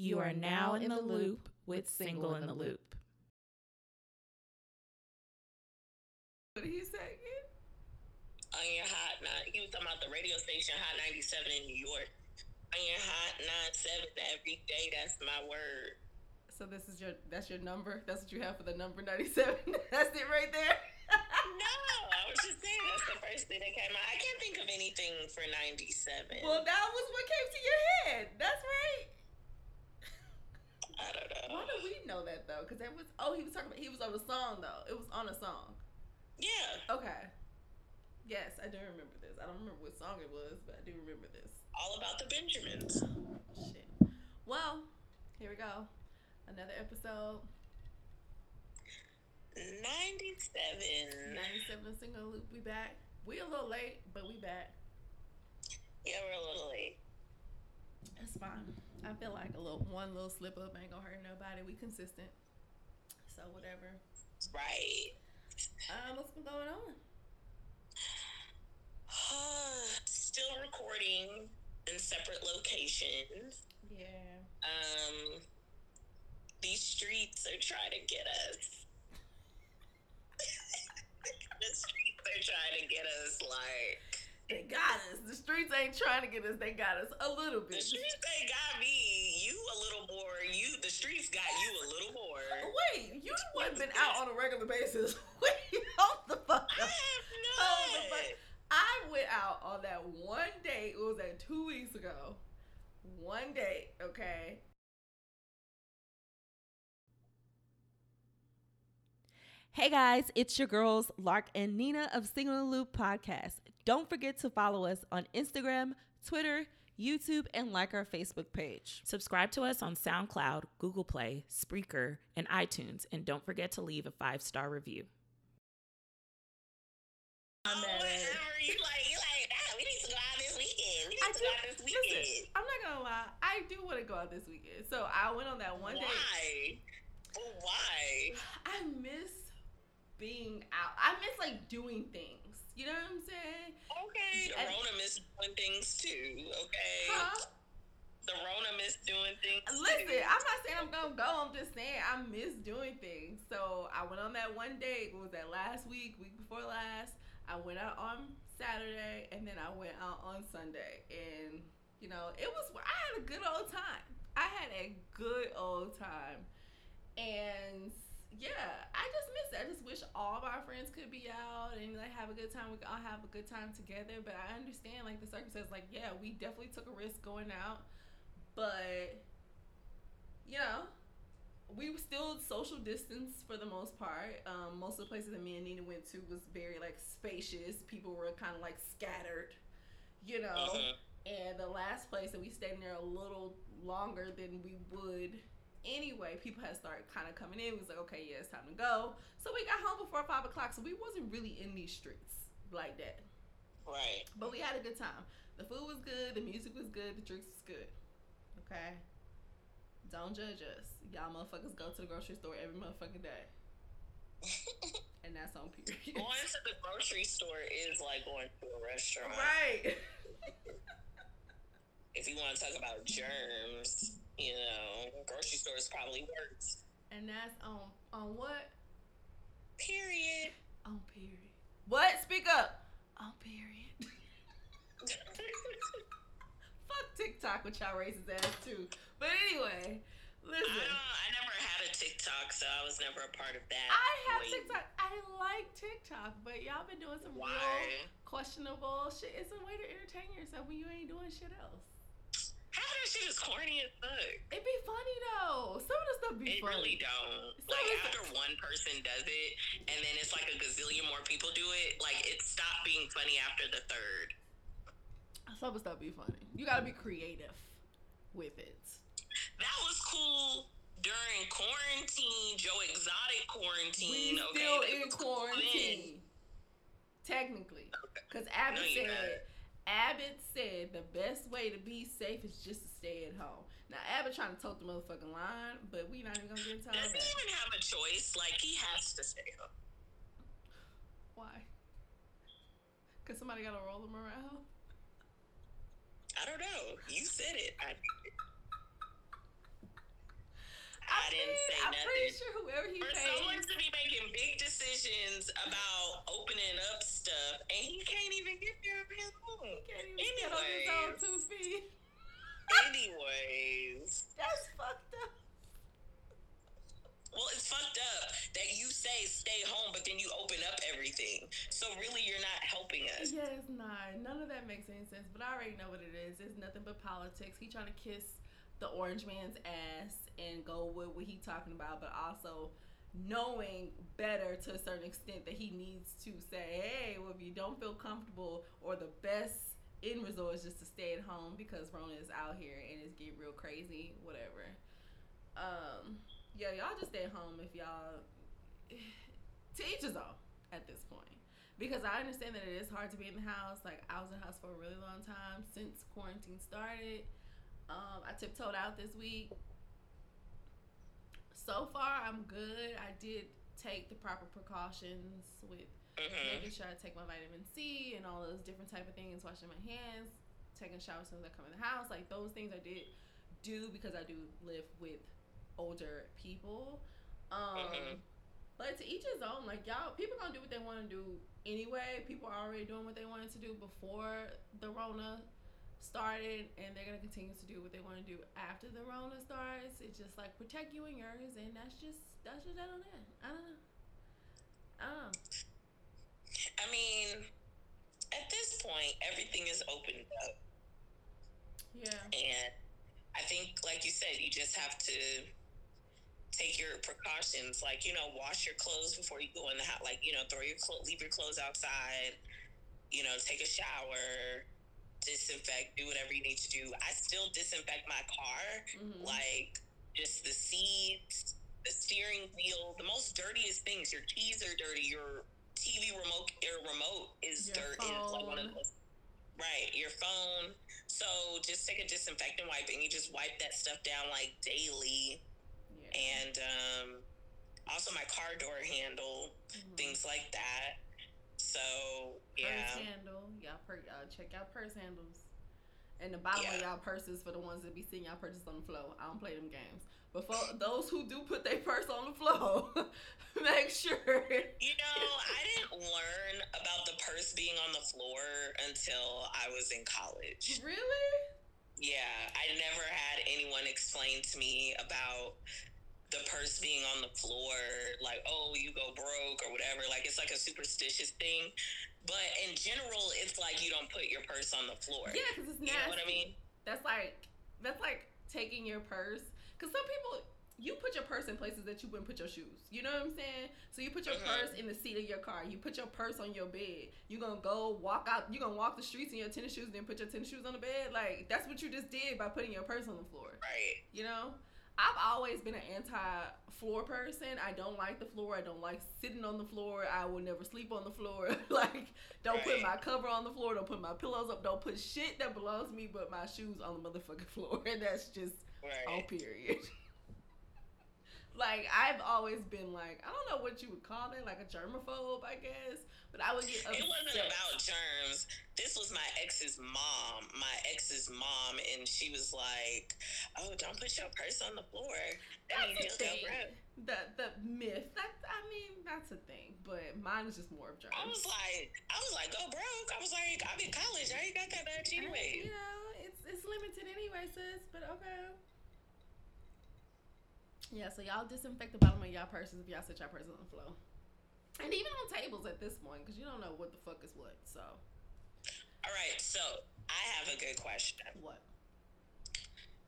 You are now in the loop with Single in the Loop. What did he say again? On your hot nine, he was talking about the radio station Hot 97 in New York. On your hot nine seven every day. That's my word. So this is your that's your number. That's what you have for the number ninety seven. that's it right there. no, I was just saying that's the first thing that came out. I can't think of anything for ninety seven. Well, that was what came to your head. That's right. I don't know. Why do we know that though? Because that was oh he was talking about he was on a song though. It was on a song. Yeah. Okay. Yes, I do remember this. I don't remember what song it was, but I do remember this. All about the Benjamins. Shit. Well, here we go. Another episode. 97. 97 single loop. We back. We a little late, but we back. Yeah, we're a little late. It's fine. I feel like a little one little slip up ain't gonna hurt nobody. We consistent. So whatever. Right. Um, what's been going on? Still recording in separate locations. Yeah. Um, these streets are trying to get us. the streets are trying to get us like. They got us. The streets ain't trying to get us. They got us a little bit. The streets ain't got me. You a little more. You the streets got you a little more. Wait, you have been out on a regular basis. Wait, hold the fuck up. I have Hold the not. fuck. I went out on that one date. It was like two weeks ago. One date, okay. Hey guys, it's your girls, Lark and Nina of Single Loop Podcast. Don't forget to follow us on Instagram, Twitter, YouTube, and like our Facebook page. Subscribe to us on SoundCloud, Google Play, Spreaker, and iTunes. And don't forget to leave a five star review. Oh, I'm mad whatever. You like, you like, ah, we need to go out this weekend. We need I to do. go out this weekend. Listen, I'm not gonna lie. I do want to go out this weekend. So I went on that one date. Why? Why? I miss being out. I miss like doing things. You know what I'm saying? Okay. The Rona miss doing things too. Okay. Huh? The Rona miss doing things. Listen, too. I'm not saying I'm gonna go. I'm just saying I miss doing things. So I went on that one date. What was that last week? Week before last. I went out on Saturday and then I went out on Sunday. And you know, it was. I had a good old time. I had a good old time. And yeah, I just miss it. I just wish all of our friends could be out and like have a good time. We could all have a good time together. But I understand like the circumstances. Like yeah, we definitely took a risk going out, but you know, we were still social distance for the most part. Um, most of the places that me and Nina went to was very like spacious. People were kind of like scattered, you know. Mhm. And the last place that we stayed in there a little longer than we would anyway, people had started kind of coming in. We was like, okay, yeah, it's time to go. So we got home before five o'clock. So we wasn't really in these streets like that. Right. But we had a good time. The food was good. The music was good. The drinks was good. Okay. Don't judge us. Y'all motherfuckers go to the grocery store every motherfucking day. And that's on period. going to the grocery store is like going to a restaurant. right. If you want to talk about germs, you know, grocery stores probably works. And that's on on what? Period. On period. What? Speak up. On period. Fuck TikTok with y'all racist ass too. But anyway, I, listen. don't, I never had a TikTok, so I was never a part of that. I have wave. TikTok. I like TikTok, but y'all been doing some real questionable shit. It's a way to entertain yourself when you ain't doing shit else. How that shit is corny as fuck. It be funny though. Some of the stuff be It funny. really don't. Some Like of after one person does it, and then it's like a gazillion more people do it. Like it stopped being funny after the third. Some of the stuff be funny. You gotta be creative with it. That was cool during quarantine, Joe Exotic We quarantine. okay, still in was cool quarantine. Technically. Because Abbott No, said Abbott said the best way to be safe is just to stay at home. Now Abbott trying to tote the motherfucking line, but we not even gonna get into all Does he that. even have a choice? Like he has to stay home. Why? Cause somebody gotta roll him around. I don't know. You said it. I, I, I didn't mean, say I'm nothing. pretty sure whoever he For pays. someone to be making big decisions about opening up stuff, and he can't even get there of his own. He can't even Anyways. get on his own two feet. Anyways. That's fucked up. Well, it's fucked up that you say stay home, but then you open up everything. So really, you're not helping us. Yeah, it's not. None of that makes any sense. But I already know what it is. It's nothing but politics. He trying to kiss the orange man's ass and go with what he talking about, but also knowing better to a certain extent that he needs to say, hey, well, if you don't feel comfortable or the best end result is just to stay at home because Rona is out here and it's getting real crazy, whatever. Um, yeah, y'all just stay at home if y'all to each his own at this point. Because I understand that it is hard to be in the house. Like I was in the house for a really long time since quarantine started. Um, I tiptoed out this week. So far, I'm good. I did take the proper precautions with hmm making sure I take my vitamin C and all those different type of things, washing my hands, taking a shower as soon as I come in the house. Like those things I did do because I do live with older people. Um, Mhm. But to each his own. Like y'all, people gonna do what they want to do anyway. People are already doing what they wanted to do before the Rona started, and they're gonna continue to do what they want to do after the Rona starts. It's just like protect you and yours, and that's just that's just that on that. I don't know. I don't know. I mean, at this point, everything is opened up. Yeah. And I think, like you said, you just have to take your precautions. Like, you know, wash your clothes before you go in the house. Like, you know, throw your clothes, leave your clothes outside. You know, take a shower, disinfect, do whatever you need to do. I still disinfect my car, Mhm. like just the seats, the steering wheel, the most dirtiest things. Your keys are dirty. Your TV remote, your remote is Your like one of those Right, your phone. So just take a disinfectant wipe and you just wipe that stuff down like daily. Yeah. And um, also my car door handle, Mhm. things like that. So yeah, Purse handle. Y'all, per- y'all check out purse handles. And the bottom of y'all purses for the ones that be seeing y'all purchase on the floor. I don't play them games. But for those who do put their purse on the floor, make sure. you know, I didn't learn about the purse being on the floor until I was in college. Really? Yeah, I never had anyone explain to me about the purse being on the floor, like, oh, you go broke or whatever. Like, it's like a superstitious thing. But in general, it's like you don't put your purse on the floor. Yeah, because it's nasty. You know what I mean? That's like that's like taking your purse. Because some people, you put your purse in places that you wouldn't put your shoes. You know what I'm saying? So you put your Mhm. purse in the seat of your car. You put your purse on your bed. You're gonna go walk out. You're gonna walk the streets in your tennis shoes, then put your tennis shoes on the bed. Like that's what you just did by putting your purse on the floor. Right. You know. I've always been an anti-floor person. I don't like the floor. I don't like sitting on the floor. I will never sleep on the floor. like, don't put my cover on the floor. Don't put my pillows up. Don't put shit that belongs to me but my shoes on the motherfucking floor. And that's just Right. all period. Like I've always been like I don't know what you would call it, like a germaphobe, I guess. But I would get upset. It wasn't about germs. This was my ex's mom. My ex's mom, and she was like, "Oh, don't put your purse on the floor. That That's a thing. The the myth. That I mean, that's a thing. But mine is just more of germs. I was like, I was like, go broke. I was like, I'm in college. I ain't got that much anyway. You know, it's it's limited anyway, sis. But okay. Yeah, so y'all disinfect the bottom of y'all purses if y'all set y'all purses on the floor, and even on tables at this point, because you don't know what the fuck is what. So All right, so I have a good question. what?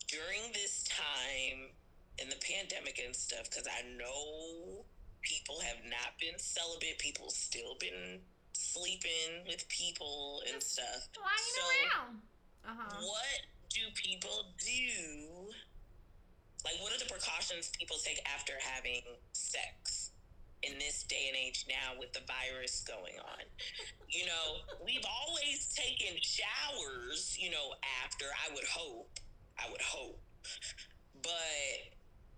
During this time in the pandemic and stuff, because I know people have not been celibate, people still been sleeping with people and stuff. Flying So- around. Uh huh. What do people do? Like, what are the precautions people take after having sex in this day and age now with the virus going on? You know, we've always taken showers, you know, after, I would hope. I would hope. But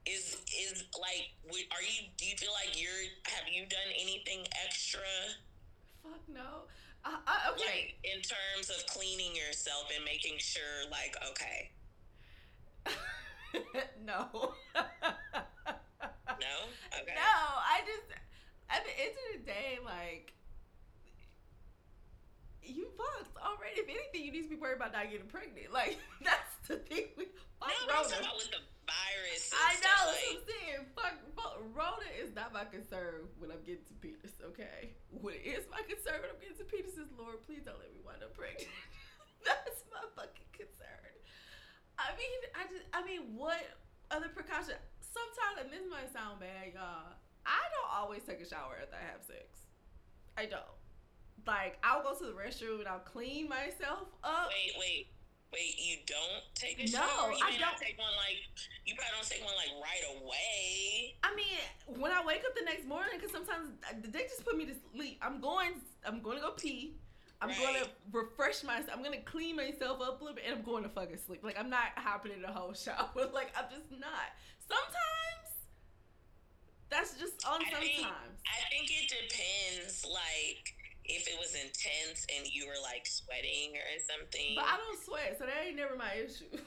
is is like are you do you feel like you're have you done anything extra Fuck no. Uh, uh, okay. like in terms of cleaning yourself and making sure like okay no. no? Okay. No, I just at the end of the day, like you fucked already. If anything, you need to be worried about not getting pregnant. Like that's the thing. We, fuck no, Rona. talking about with the virus. I know. Like. I'm saying. Fuck, fuck, Rona is not my concern when I'm getting to penis. Okay, what is my concern when I'm getting to penis is Lord, please don't let me wind up pregnant. that's my fucking concern. I mean, I just, I mean, what other precaution? Sometimes, and this might sound bad, y'all. I don't always take a shower after I have sex. I don't. Like, I'll go to the restroom and I'll clean myself up. wait, wait, wait. You don't take a No, shower. You I don't. take one like. You probably don't take one like right away. I mean, when I wake up the next morning, because sometimes uh, they just put me to sleep. I'm going, I'm going to go pee. I'm going to refresh myself. I'm going to clean myself up a little bit, and I'm going to fucking sleep. Like I'm not hopping in the whole shower. Like I'm just not. Sometimes that's just on I think- sometimes. I think it depends. Like if it was intense and you were like sweating or something. But I don't sweat, so that ain't never my issue.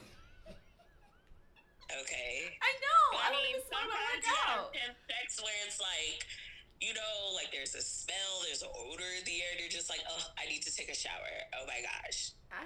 okay. I know. But I don't even sweat I work out. sex where it's like, you know, like there's a smell, there's an odor in the air. and you're just like, oh, I need to take a shower. Oh my gosh. I,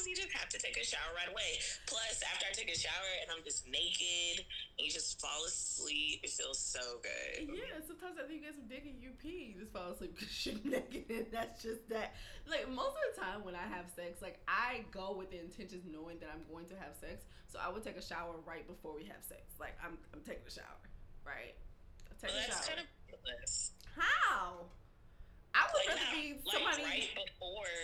Sometimes you just have to take a shower right away. Plus, after I take a shower and I'm just naked and you just fall asleep, it feels so good. Yeah, sometimes after you get some dick and you pee, you just fall asleep because you're naked. And that's just that. Like, most of the time when I have sex, like, I go with the intentions knowing that I'm going to have sex. So I would take a shower right before we have sex. Like, I'm, I'm taking a shower, right? Take Well, a that's shower. kind of. How? I would Like, rather be like somebody. right before.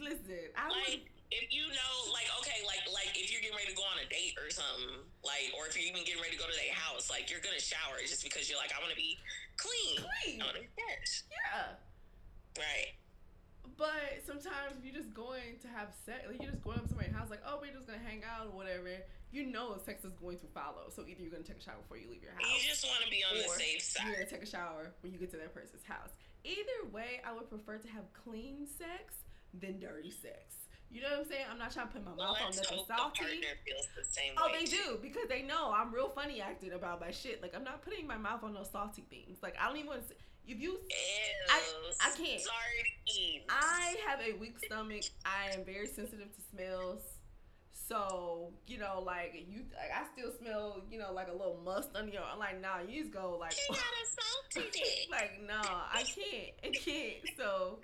Listen, I would. If you know, like, okay, like, like if you're getting ready to go on a date or something, like, or if you're even getting ready to go to their house, like, you're gonna shower just because you're like, I want to be clean. Clean. I want to be fresh. Yeah. Right. But sometimes if you're just going to have sex, like you're just going up to somebody's house, like, oh, we're just gonna hang out or whatever. You know, sex is going to follow. So either you're gonna take a shower before you leave your house, You just want to be on the safe you're gonna take a shower when you get to that person's house. Either way, I would prefer to have clean sex than dirty sex. You know what I'm saying? I'm not trying to put my Well, mouth on nothing salty. the same Oh, they do because they know I'm real funny acting about my shit. Like I'm not putting my mouth on those salty things. Like I don't even want to. If you, Ew, I- I can't. Sorry. I have a weak stomach. I am very sensitive to smells. So you know, like you, like I still smell, you know, like a little must on your. I'm like, nah, you just go like, You got a salty dick. like, no, I can't, I can't. So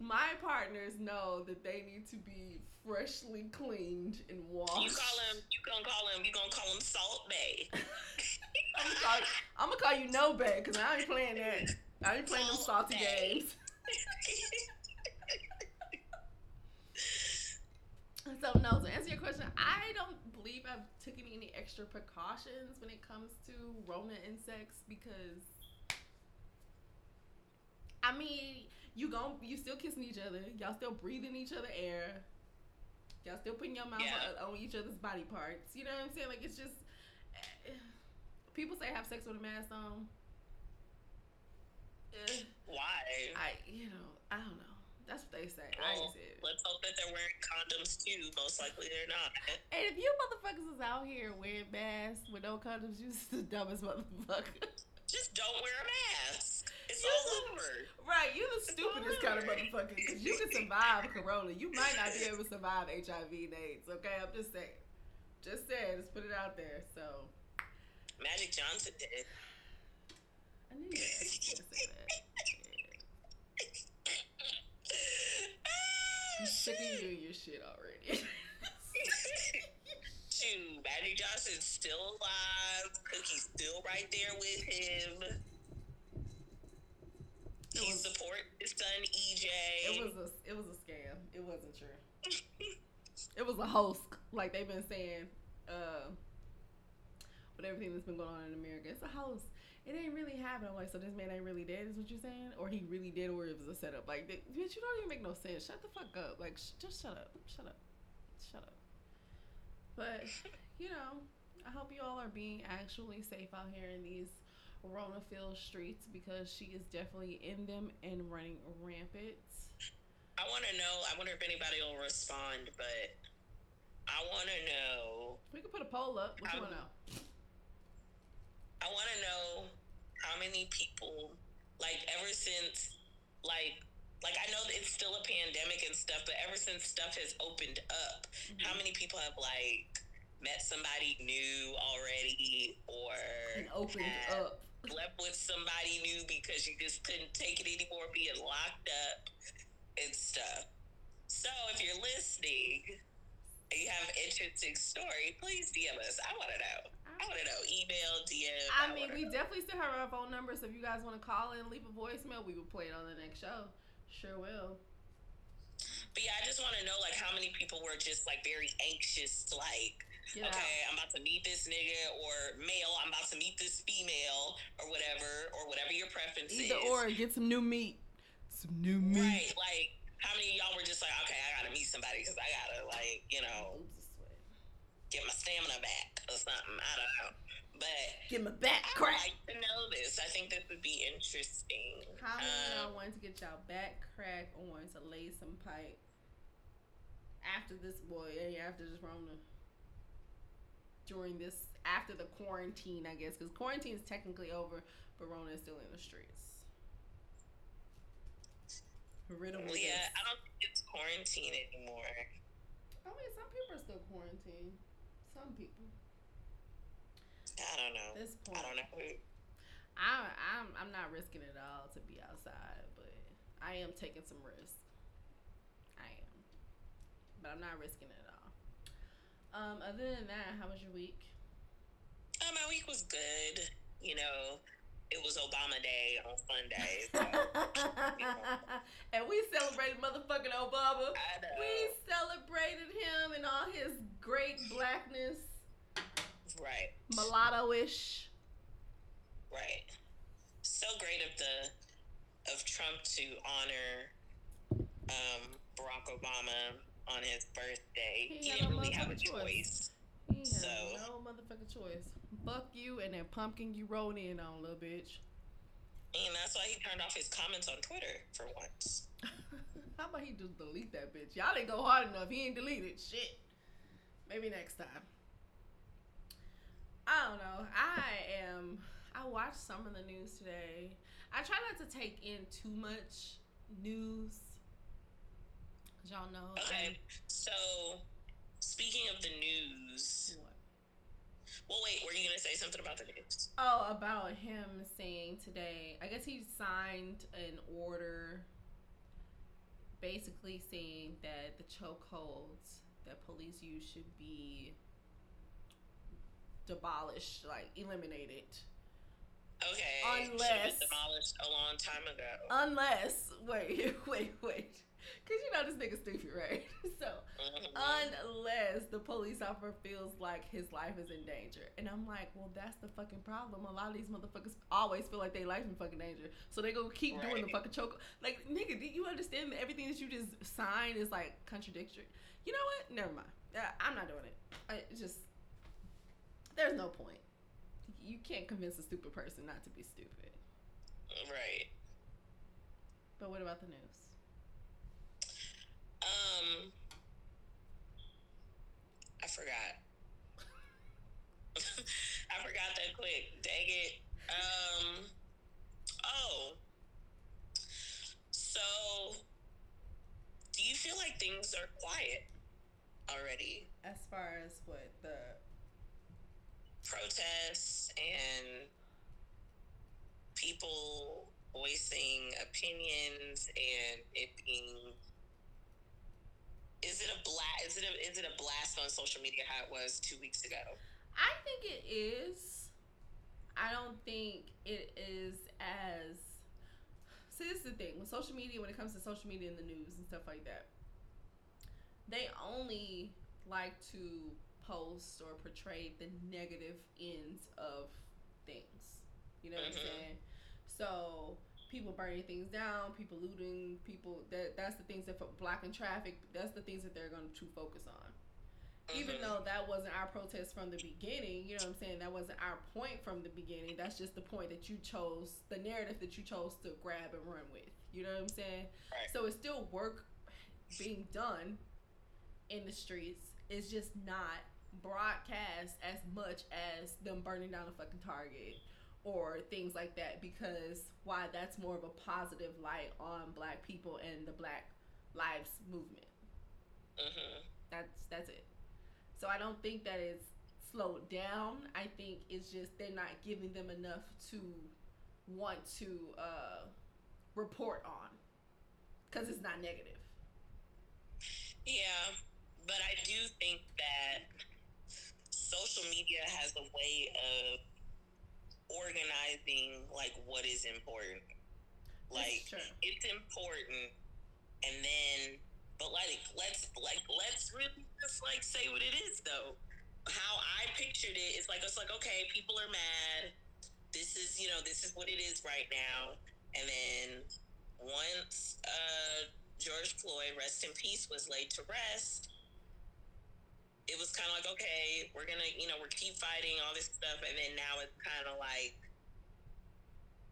my partners know that they need to be freshly cleaned and washed. You call him. You gonna call him. You gonna call him Salt Bae. I'm gonna call, I'm gonna call you no bag because I ain't playing that. I ain't playing them salty Salt Bae. games. So no, to answer your question, I don't believe I've taken any extra precautions when it comes to Rona insects because I mean, you gon' you still kissing each other, y'all still breathing each other air, y'all still putting your mouth Yeah. on, on each other's body parts. You know what I'm saying? Like it's just eh, people say have sex with a mask on. Eh, Why? I you know I don't know. That's what they say. Well, let's hope that they're wearing condoms too. Most likely they're not. And if you motherfuckers is out here wearing masks with no condoms, you just the dumbest motherfucker. Just don't wear a mask. It's You all just- over. right, you the stupidest kind of motherfucker because you can survive corona. You might not be able to survive HIV and AIDS. Okay, I'm just saying. Just saying, let's put it out there. So Magic Johnson did. I knew you were say that. I'm sick of you and your shit already. Johnson's still alive. Cookie's still right there with him. It He was- support his son EJ. It was a it was a scam. It wasn't true. It was a hoax, like they've been saying. Uh, with everything that's been going on in America, it's a hoax. It ain't really happening. I'm like, so this man ain't really dead, is what you're saying, or he really did, or it was a setup. Like, bitch, you don't even make no sense. Shut the fuck up. Like, sh- just shut up. Shut up. Shut up. But you know, I hope you all are being actually safe out here in these Rona-filled streets because she is definitely in them and running rampant. I want to know. I wonder if anybody will respond, but I want to know. We could put a poll up. What you Um, want to know? I want to know how many people Like ever since, like, like I know that it's still a pandemic and stuff, but ever since stuff has opened up, Mm-hmm. how many people have like met somebody new already, or And opened up. slept with somebody new because you just couldn't take it anymore being locked up and stuff. So if you're listening and you have an interesting story, please DM us. I want to know. I want to know. Email, DM. I mean, we know. definitely still have our phone number, so if you guys want to call in, leave a voicemail, we will play it on the next show. Sure will. But yeah, I just want to know like how many people were just like very anxious, like, Get okay, I'm about to meet this nigga or male, I'm about to meet this female or whatever, or whatever your preference Either is. or, get some new meat. Some new meat. Right, like how many of y'all were just like, okay, I gotta meet somebody because I gotta like, you know, Oops, a sweat. get my stamina back or something. I don't know, but Get my back I would like to know this. I think this would be interesting. How many of Um, y'all wanted to get y'all back cracked or wanted to lay some pipe after this boy? Yeah, after this Rona. During this, after the quarantine, I guess, because quarantine is technically over, but Rona is still in the streets. Riddle well, yeah. I don't think it's quarantine anymore. Oh, I mean, some people are still quarantined. Some people. I don't know. At this point, I don't know. I, I'm I'm not risking it all to be outside, but I am taking some risks. I am, but I'm not risking it. Um, other than that, how was your week? Uh, my week was good. You know, it was Obama Day on Sunday. So and we celebrated motherfucking Obama. I know. We celebrated him in all his great blackness, Right, mulatto-ish. right. So great of the of Trump to honor um, Barack Obama on his birthday. He, he didn't no really have a choice. choice. He had So- no motherfucking choice. Fuck you and that pumpkin you rolled in on, little bitch. And that's why he turned off his comments on Twitter for once. How about he just delete that bitch? Y'all didn't go hard enough. He ain't deleted shit. Maybe next time. I don't know. I am. I watched some of the news today. I try not to take in too much news. Y'all know. Okay, so speaking of the news, what? well, wait, were you gonna say something about the news? Oh, about him saying today. I guess he signed an order basically saying that the chokeholds that police use should be abolished, like eliminated. Okay, should have Unless- been demolished a long time ago. Unless, wait, wait, wait. Because you know this nigga stupid, right? So, Mhm. unless the police officer feels like his life is in danger. And I'm like, well, that's the fucking problem. A lot of these motherfuckers always feel like their life in fucking danger. So they go keep doing the fucking choke. Like, nigga, do you understand that everything that you just signed is like contradictory? You know what? Never mind. Uh, I'm not doing it. I it's just, there's no point. You can't convince a stupid person not to be stupid. right. But what about the news? Um, I forgot. I forgot that quick. Dang it. Um. Oh. So, do you feel like things are quiet already? As far as what the Protests and people voicing opinions and it being. Is it a blast? Is it a is it a blast on social media how it was two weeks ago? I think it is. I don't think it is as. See, this is the thing with social media. When it comes to social media and the news and stuff like that, they only like to post or portray the negative ends of things. You know what I'm Mhm. saying? So people burning things down, people looting, people that that's the things that for blocking traffic. That's the things that they're going to focus on even Mhm. though that wasn't our protest from the beginning, you know what I'm saying? That wasn't our point from the beginning. That's just the point that you chose, the narrative that you chose to grab and run with. You know what I'm saying? Right. So it's still work being done in the streets. It's just not broadcast as much as them burning down a fucking Target or things like that because why that's more of a positive light on black people and the black lives movement. Hmm that's that's it. So i don't think that it's slowed down. I think it's just they're not giving them enough to want to uh report on because it's not negative. Yeah, but I do think that social media has a way of organizing like what is important. Like it's important, and then but like let's like let's really just like say what it is though. How I pictured it is like it's like okay, people are mad. This is you know this is what it is right now, and then once uh George Floyd, rest in peace, was laid to rest, it was kind of like, okay, we're gonna, you know, we're keep fighting all this stuff, and then now it's kind of like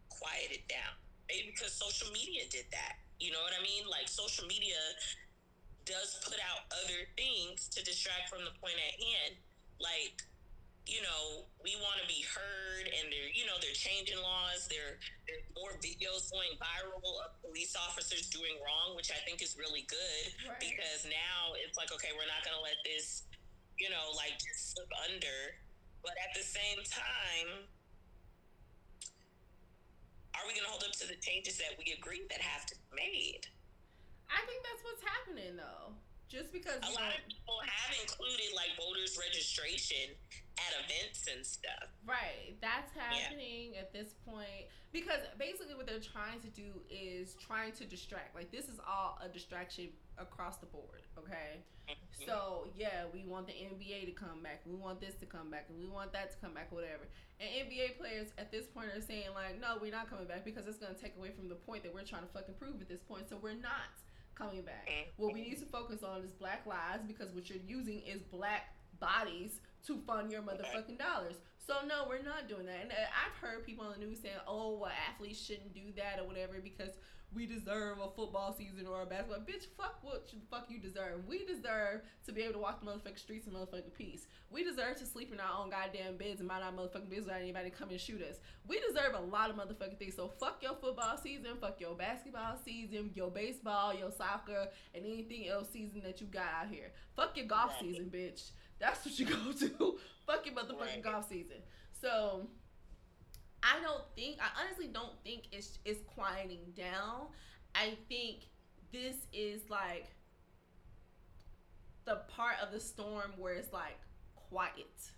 quieted down. Maybe because social media did that. You know what I mean? Like social media does put out other things to distract from the point at hand. Like, you know, we want to be heard, and they're, you know, they're changing laws. There, there's more videos going viral of police officers doing wrong, which I think is really good Right. because now it's like, okay, we're not gonna let this, you know, like just slip under. But at the same time, are we gonna hold up to the changes that we agree that have to be made? i think that's what's happening though just because A lot of people have included like voters registration at events and stuff. Right. That's happening at this point because basically what they're trying to do is trying to distract. Like this is all a distraction across the board, okay? So, yeah, we want the NBA to come back. We want this to come back and we want that to come back whatever. And NBA players at this point are saying like, "No, we're not coming back because it's going to take away from the point that we're trying to fucking prove at this point." So, we're not coming back. What we need to focus on is black lives because what you're using is black bodies to fund your motherfucking dollars. So no, we're not doing that. And uh, I've heard people on the news saying, "Oh, well, athletes shouldn't do that or whatever because we deserve a football season or a basketball." Bitch, fuck what you, fuck you deserve. We deserve to be able to walk the motherfucking streets in motherfucking peace. We deserve to sleep in our own goddamn beds and mind our motherfucking business without anybody come and shoot us. We deserve a lot of motherfucking things. So fuck your football season, fuck your basketball season, your baseball, your soccer, and anything else season that you got out here. Fuck your golf Right. season, bitch. That's what you go to. fuck your motherfucking Right. golf season. So don't think I honestly don't think it's it's quieting down. I think this is like the part of the storm where it's like quiet.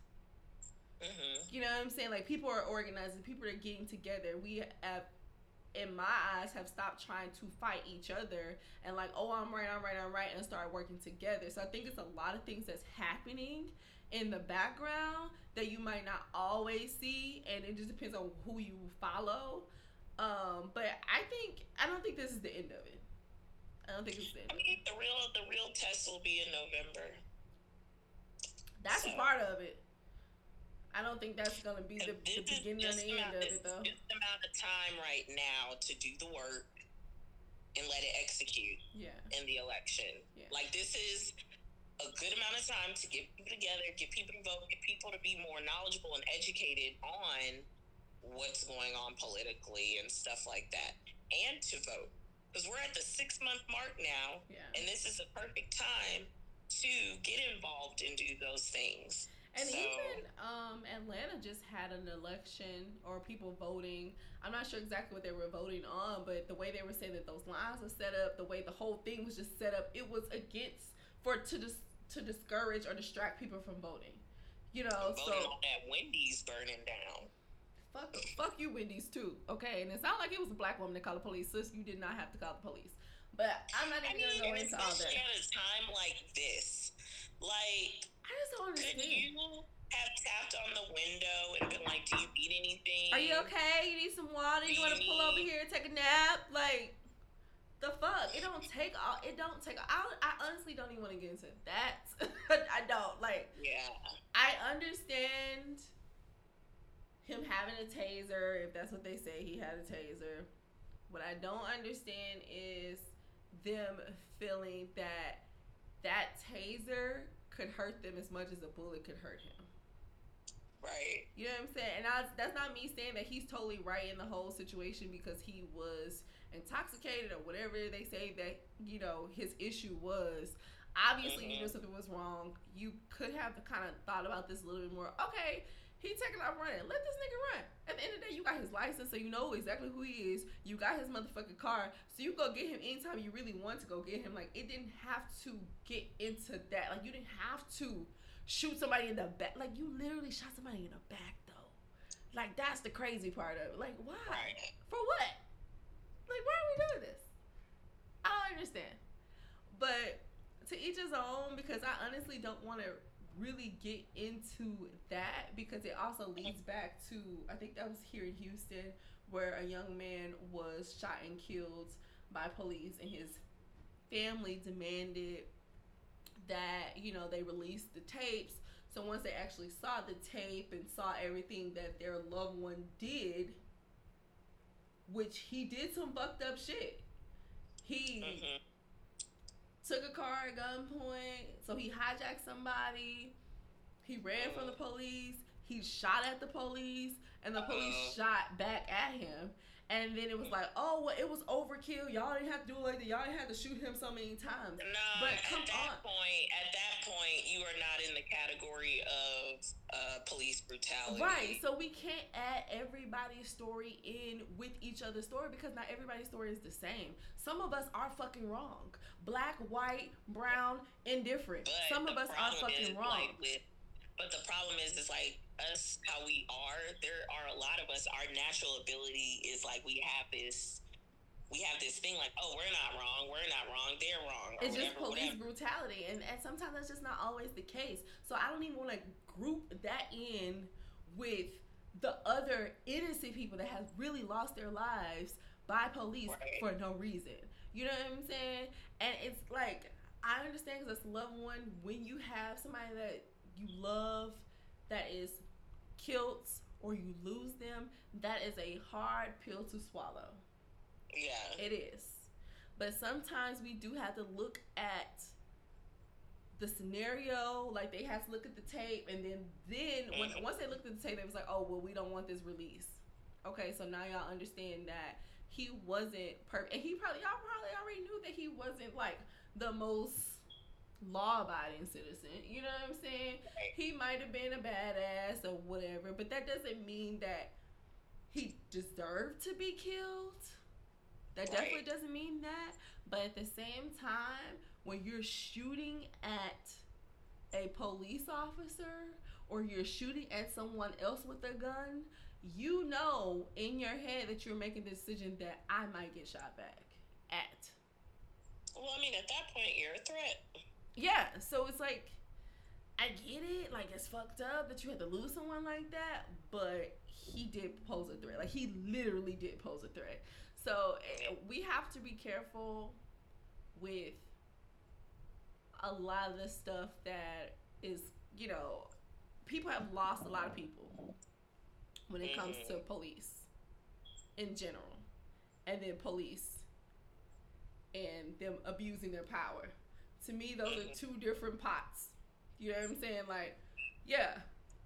hmm You know what I'm saying? Like people are organizing, people are getting together. We have, in my eyes, have stopped trying to fight each other and like, oh, I'm right, I'm right, I'm right, and start working together. So I think it's a lot of things that's happening in the background that you might not always see, and it just depends on who you follow. Um, but I think I don't think this is the end of it. I don't think it's the end. I the real the real test will be in November. That's so- part of it. I don't think that's gonna be the, the beginning and the end of it, though. is Just amount of time right now to do the work and let it execute Yeah. in the election. Yeah. Like this is a good amount of time to get people together, get people to vote, get people to be more knowledgeable and educated on what's going on politically and stuff like that, and to vote. Because we're at the six month mark now, Yeah. and this is a perfect time to get involved and do those things. And So- even um, Atlanta just had an election or people voting. I'm not sure exactly what they were voting on, but the way they were saying that those lines were set up, the way the whole thing was just set up, it was against for to dis, to discourage or distract people from voting. You know, voting so on that Wendy's burning down. fuck fuck you, Wendy's too. Okay, and it sounded like it was a black woman that called the police. Sis, you did not have to call the police. But I'm not I even mean, gonna go into all that. at a time like this, like I just don't understand. Could you have tapped on the window and been like, "Do you need anything?" Are you okay? You need some water? You want to pull over here, and take a nap? Like, the fuck? It don't take all. It don't take. I, I honestly don't even want to get into that. I don't like. Yeah. I understand him having a taser, if that's what they say. He had a taser. What I don't understand is them feeling that that taser could hurt them as much as a bullet could hurt him. Right. You know what I'm saying? And I, that's not me saying that he's totally right in the whole situation because he was intoxicated or whatever they say that you know his issue was. Obviously, mm-hmm. you knew something was wrong. You could have kind of thought about this a little bit more. Okay, he taking off running. Let this nigga run. At the end of the day, you got his license, so you know exactly who he is. You got his motherfucking car, so you go get him anytime you really want to go get him. Like it didn't have to get into that. Like you didn't have to shoot somebody in the back. Like you literally shot somebody in the back though. Like that's the crazy part of it. Like why? For what? Like why are we doing this? I don't understand. But to each his own because I honestly don't want to really get into that because it also leads back to I think that was here in Houston where a young man was shot and killed by police and his family demanded that you know they released the tapes so once they actually saw the tape and saw everything that their loved one did which he did some fucked up shit. He mm-hmm. took a car at gunpoint so he hijacked somebody. He ran from the police. He shot at the police and the police uh, shot back at him and then it was like, oh, well, it was overkill. Y'all didn't have to do it like that. Y'all didn't have to shoot him so many times. No, but at that on. point, at that point, you are not in the category of uh, police brutality. Right. So we can't add everybody's story in with each other's story because not everybody's story is the same. Some of us are fucking wrong. Black, white, brown, indifferent. But Some of us are fucking wrong. Like with, but the problem is, it's like us how we are, there are a lot of us, our natural ability is like we have this we have this thing like, oh, we're not wrong, we're not wrong, they're wrong. It's whatever, just police whatever. brutality, and, and sometimes that's just not always the case. So I don't even want to group that in with the other innocent people that have really lost their lives by police right. for no reason. You know what I'm saying? And it's like I understand because it's loved one when you have somebody that you love that is killed or you lose them, that is a hard pill to swallow. Yeah. It is. But sometimes we do have to look at the scenario, like they have to look at the tape, and then then when mm-hmm. once they looked at the tape, it was like, oh well, we don't want this release. Okay, so now y'all understand that he wasn't perfect, and he probably y'all probably already knew that he wasn't like the most law abiding citizen. You know what I'm saying? He might have been a badass or whatever, but that doesn't mean that he deserved to be killed. That definitely doesn't mean that. But at the same time, when you're shooting at a police officer or you're shooting at someone else with a gun, you know in your head that you're making the decision that I might get shot back at. Well, I mean, at that point, you're a threat. Yeah, so it's like I get it, like it's fucked up that you had to lose someone like that, but he did pose a threat. Like he literally did pose a threat. So eh, we have to be careful with a lot of the stuff that is, you know, people have lost a lot of people when it comes to mm-hmm. police in general, and then police and them abusing their power to me, those are two different pots. You know what I'm saying? Like, yeah,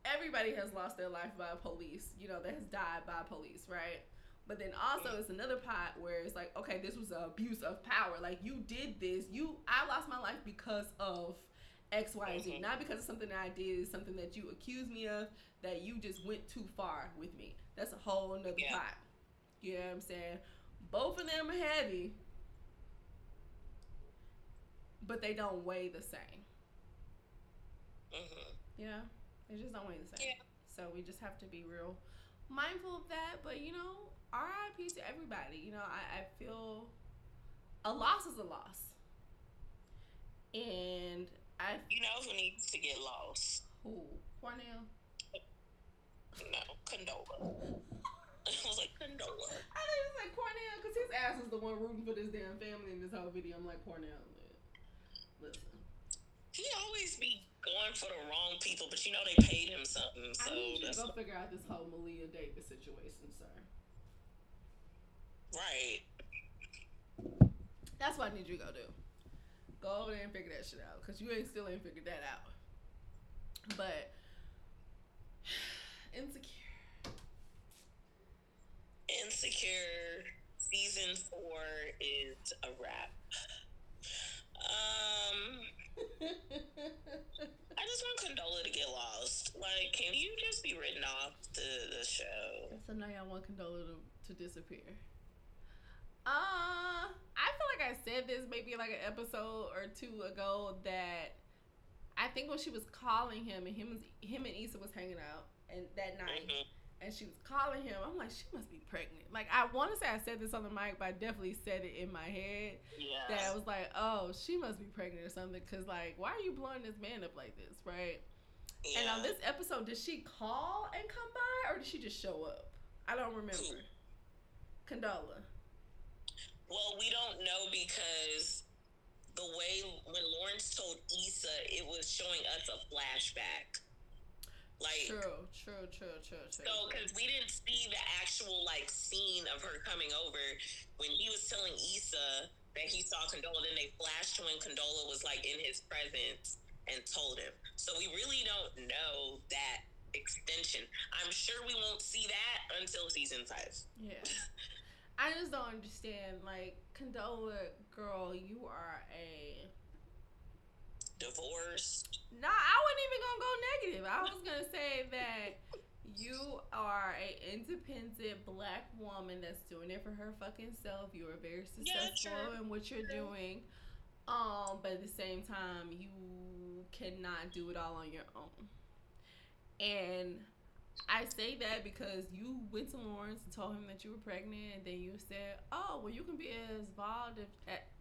everybody has lost their life by police, you know, that has died by police, right? But then also it's another pot where it's like, okay, this was an abuse of power. Like you did this. You I lost my life because of X, Y, Z. Mm-hmm. Not because of something that I did, something that you accused me of, that you just went too far with me. That's a whole nother yeah. pot. You know what I'm saying? Both of them are heavy, but they don't weigh the same. Mm-hmm. Yeah, they just don't weigh the same. Yeah. So we just have to be real mindful of that. But you know, RIP to everybody. You know, I, I feel a loss is a loss, and I. You know who needs to get lost? Who? Cornell. No, Condola. I was like Condola. I think it's like Cornell because his ass is the one rooting for this damn family in this whole video. I'm like Cornell. He always be going for the wrong people, but you know they paid him something. So I need you to go figure out this whole Maleah Davis situation, sir. Right. That's what I need you to go do. Go over there and figure that shit out, cause you ain't still ain't figured that out. But Insecure. Insecure season four is a wrap. Um, I just want Condola to get lost. Like, can you just be written off the the show? So now y'all want Condola to, to disappear. Uh, I feel like I said this maybe like an episode or two ago that I think when she was calling him and him him and Issa was hanging out and that night Mhm. And she was calling him, I'm like she must be pregnant. Like I want to say I said this on the mic, but I definitely said it in my head Yeah. that I was like, oh, she must be pregnant or something. Cause like, why are you blowing this man up like this, right? yeah. And on this episode, did she call and come by, or did she just show up? I don't remember. Condola. Well, we don't know because the way when Lawrence told Issa, it was showing us a flashback. Like, True, true, true, true, true. so because we didn't see the actual like scene of her coming over when he was telling Issa that he saw Condola, then they flashed when Condola was like in his presence and told him. So we really don't know that extension. I'm sure we won't see that until season five. yeah. I just don't understand. Like, Condola, girl, you are a. Divorced. Nah, I wasn't even gonna go negative. I was gonna say that you are a independent black woman that's doing it for her fucking self. You are very successful true. in what you're doing. Um, but at the same time, you cannot do it all on your own. And I say that because you went to Lawrence and told him that you were pregnant, and then you said, "Oh, well, you can be as involved if,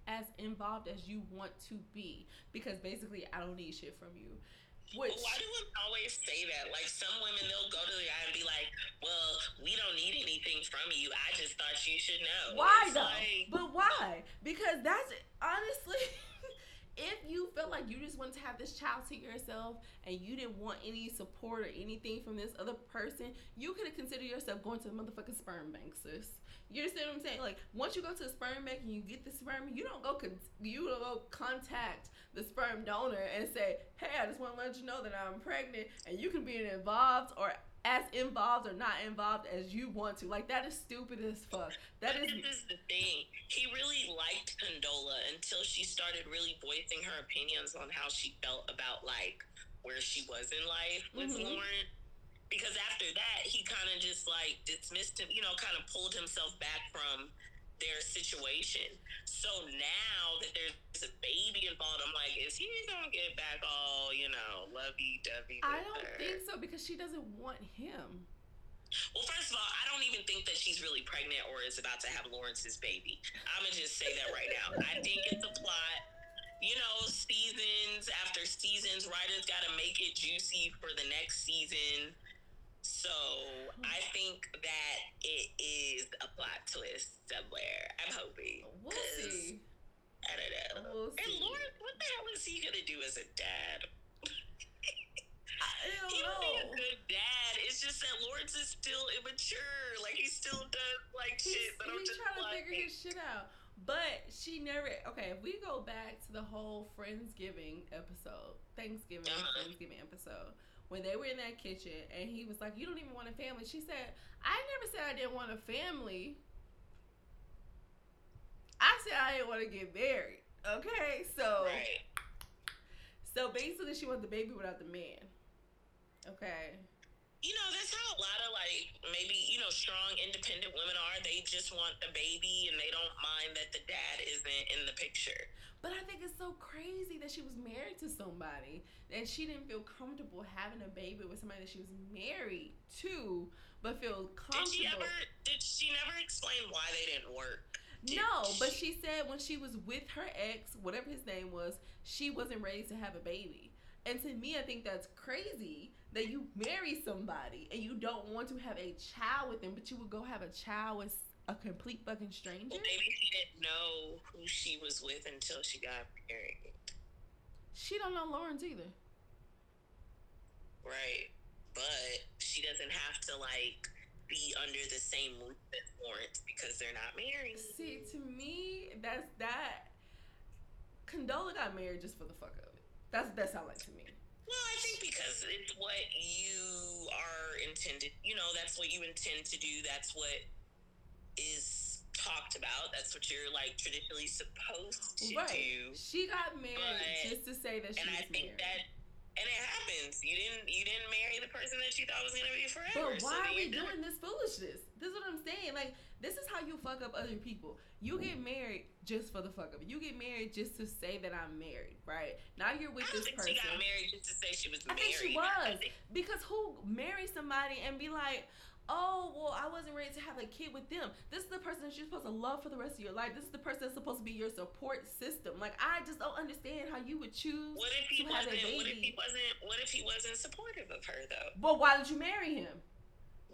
as involved as you want to be, because basically, I don't need shit from you." Which why do women always say that? Like some women, they'll go to the guy and be like, "Well, we don't need anything from you. I just thought you should know." why though? like- but why? Because that's honestly. If you felt like you just wanted to have this child to yourself and you didn't want any support or anything from this other person, you could have considered yourself going to the motherfucking sperm bank, sis. You understand what I'm saying? Like once you go to the sperm bank and you get the sperm, you don't go con- you don't go contact the sperm donor and say, "Hey, I just want to let you know that I'm pregnant," and you can be involved or as involved or not involved as you want to. Like that is stupid as fuck. That is This is the thing. He really liked Condola until she started really voicing her opinions on how she felt about like where she was in life with Mhm. Lauren. Because after that, he kind of just like dismissed him, you know, kind of pulled himself back from their situation. So now that there's a baby involved, I'm like, is he gonna get back all, you know, lovey dovey? I don't think so because she doesn't want him. Well, first of all, I don't even think that she's really pregnant or is about to have Lawrence's baby. I'm gonna just say that right now. I think it's a plot. You know, seasons after seasons, writers got to make it juicy for the next season. So I think that it is a plot twist somewhere. I'm hoping. We'll see. I don't know. We'll And see. Lawrence, what the hell is he gonna do as a dad? I don't He would be a good dad. It's just that Lawrence is still immature. Like he still does like He's, shit. But I'm just trying to figure his shit out. But she never. Okay, if we go back to the whole Friendsgiving episode, Thanksgiving, Uh-huh. Thanksgiving episode, when they were in that kitchen and he was like, "You don't even want a family." She said, "I never said I didn't want a family. I said I didn't want to get married." Okay, so right. so basically, she wanted the baby without the man. Okay. You know, that's how a lot of like maybe you know strong, independent women are. They just want the baby and they don't mind that the dad isn't in the picture. But I think it's so crazy that she was married to somebody and she didn't feel comfortable having a baby with somebody that she was married to, but feel comfortable. Did she ever? Did she never explain why they didn't work? Did No, but she said when she was with her ex, whatever his name was, she wasn't ready to have a baby. And to me, I think that's crazy that you marry somebody and you don't want to have a child with them, but you would go have a child with a complete fucking stranger. Well, maybe she didn't know who she was with until she got married. She don't know Lawrence either. Right. But she doesn't have to like be under the same roof as Lawrence because they're not married. See, to me, that's that. Condola got married just for the fuck of it. That's what that sound like to me. Well, I think because it's what you are intended. You know, that's what you intend to do. That's what is talked about. That's what you're like traditionally supposed to right. do. She got married But- just to say that she And was I think married. that, and it happens. You didn't, you didn't marry the person that you thought was gonna be forever. But so why are we doing this foolishness? This is what I'm saying. Like, this is how you fuck up other people. You get married just for the fuck of it. You get married just to say that I'm married, right? Now you're with I don't this think person. she got married just to say she was I married. think she was. Because who marries somebody and be like, oh, well, I wasn't ready to have a kid with them. This is the person that you're supposed to love for the rest of your life. This is the person that's supposed to be your support system. Like, I just don't understand how you would choose What if he to have a wasn't? What if he wasn't? What if he wasn't supportive of her though? But why did you marry him?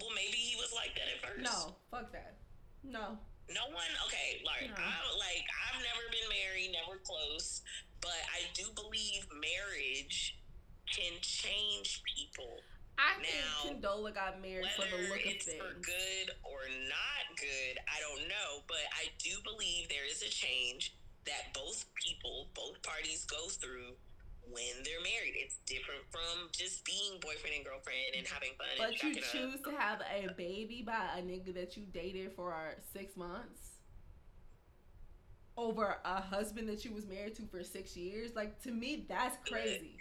Well, maybe he was like that at first. No, fuck that. No. No one. Okay, like No. I like I've never been married, never close, but I do believe marriage can change people. I Now, think Condola got married for the look of it's things. for good or not good, I don't know. But I do believe there is a change that both people, both parties go through when they're married. It's different from just being boyfriend and girlfriend and having fun. and But you shacking up. choose to have a baby by a nigga that you dated for six months over a husband that you was married to for six years. Like to me, that's crazy.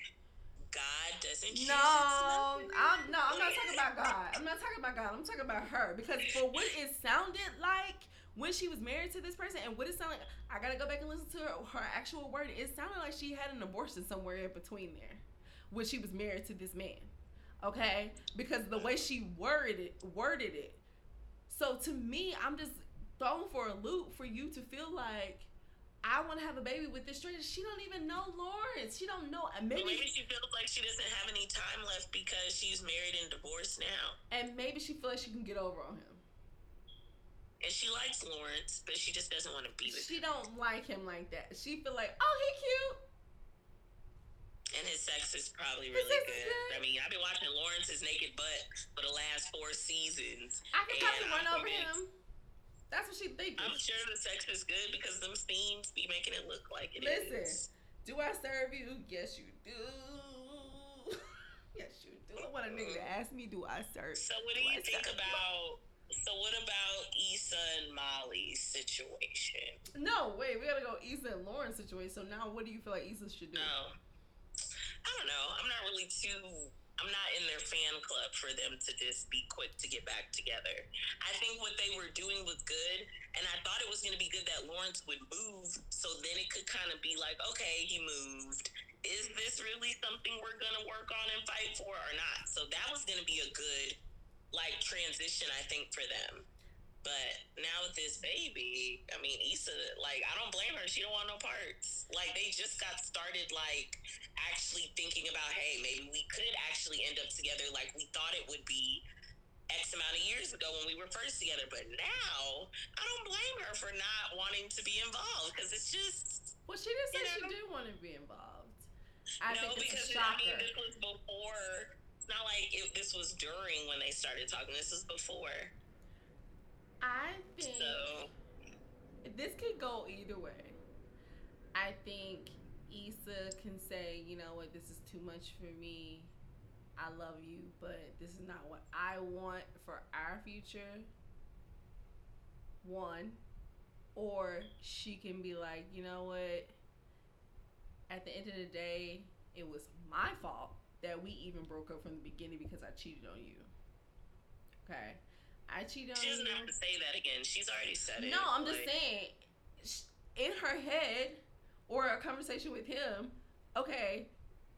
God doesn't. No, I'm no, I'm not talking about God. I'm not talking about God. I'm talking about her because for what it sounded like when she was married to this person and what it sounded like, I gotta go back and listen to her, her actual word. It sounded like she had an abortion somewhere in between there when she was married to this man. Okay, because the way she worded it, worded it. So to me, I'm just thrown for a loop for you to feel like. I want to have a baby with this stranger. She don't even know Lawrence. She don't know. Maybe, Maybe she feels like she doesn't have any time left because she's married and divorced now. and maybe she feels like she can get over on him. And she likes Lawrence, but she just doesn't want to be with She him. She don't like him like that. She feel like, oh, he cute. And his sex is probably really good. good. I mean, I've been watching Lawrence's naked butt for the last four seasons. I can probably run over him. That's what she thinking. I'm sure the sex is good because them scenes be making it look like it is. Listen, do I serve you? Yes, you do. yes, you do. I want a nigga to ask me, do I serve? So what do I you think serve about? So what about Issa and Molly's situation? No, wait. We gotta go Issa and Lauren situation. So now, what do you feel like Issa should do? No, I don't know. I'm not really too. I'm not in their fan club for them to just be quick to get back together. I think what they were doing was good, and I thought it was going to be good that Lawrence would move, so then it could kind of be like, okay, he moved. Is this really something we're going to work on and fight for or not? So that was going to be a good, like, transition, I think, for them. But now with this baby, I mean, Issa, like, I don't blame her. She don't want no parts. Like, they just got started, like, actually thinking about, hey, maybe we could actually end up together like we thought it would be X amount of years ago when we were first together. But now, I don't blame her for not wanting to be involved because it's just. Well, she did say You she know? did want to be involved. I no, because I mean, this was before. It's not like it, this was during when they started talking. This was before. I think So, this could go either way. I think Issa can say, you know what, this is too much for me. I love you, but this is not what I want for our future. One. Or she can be like, you know what? At the end of the day, it was my fault that we even broke up from the beginning because I cheated on you. Okay. I cheated on she doesn't you. have to say that again. She's already said it. No, I'm just saying, in her head or a conversation with him, okay,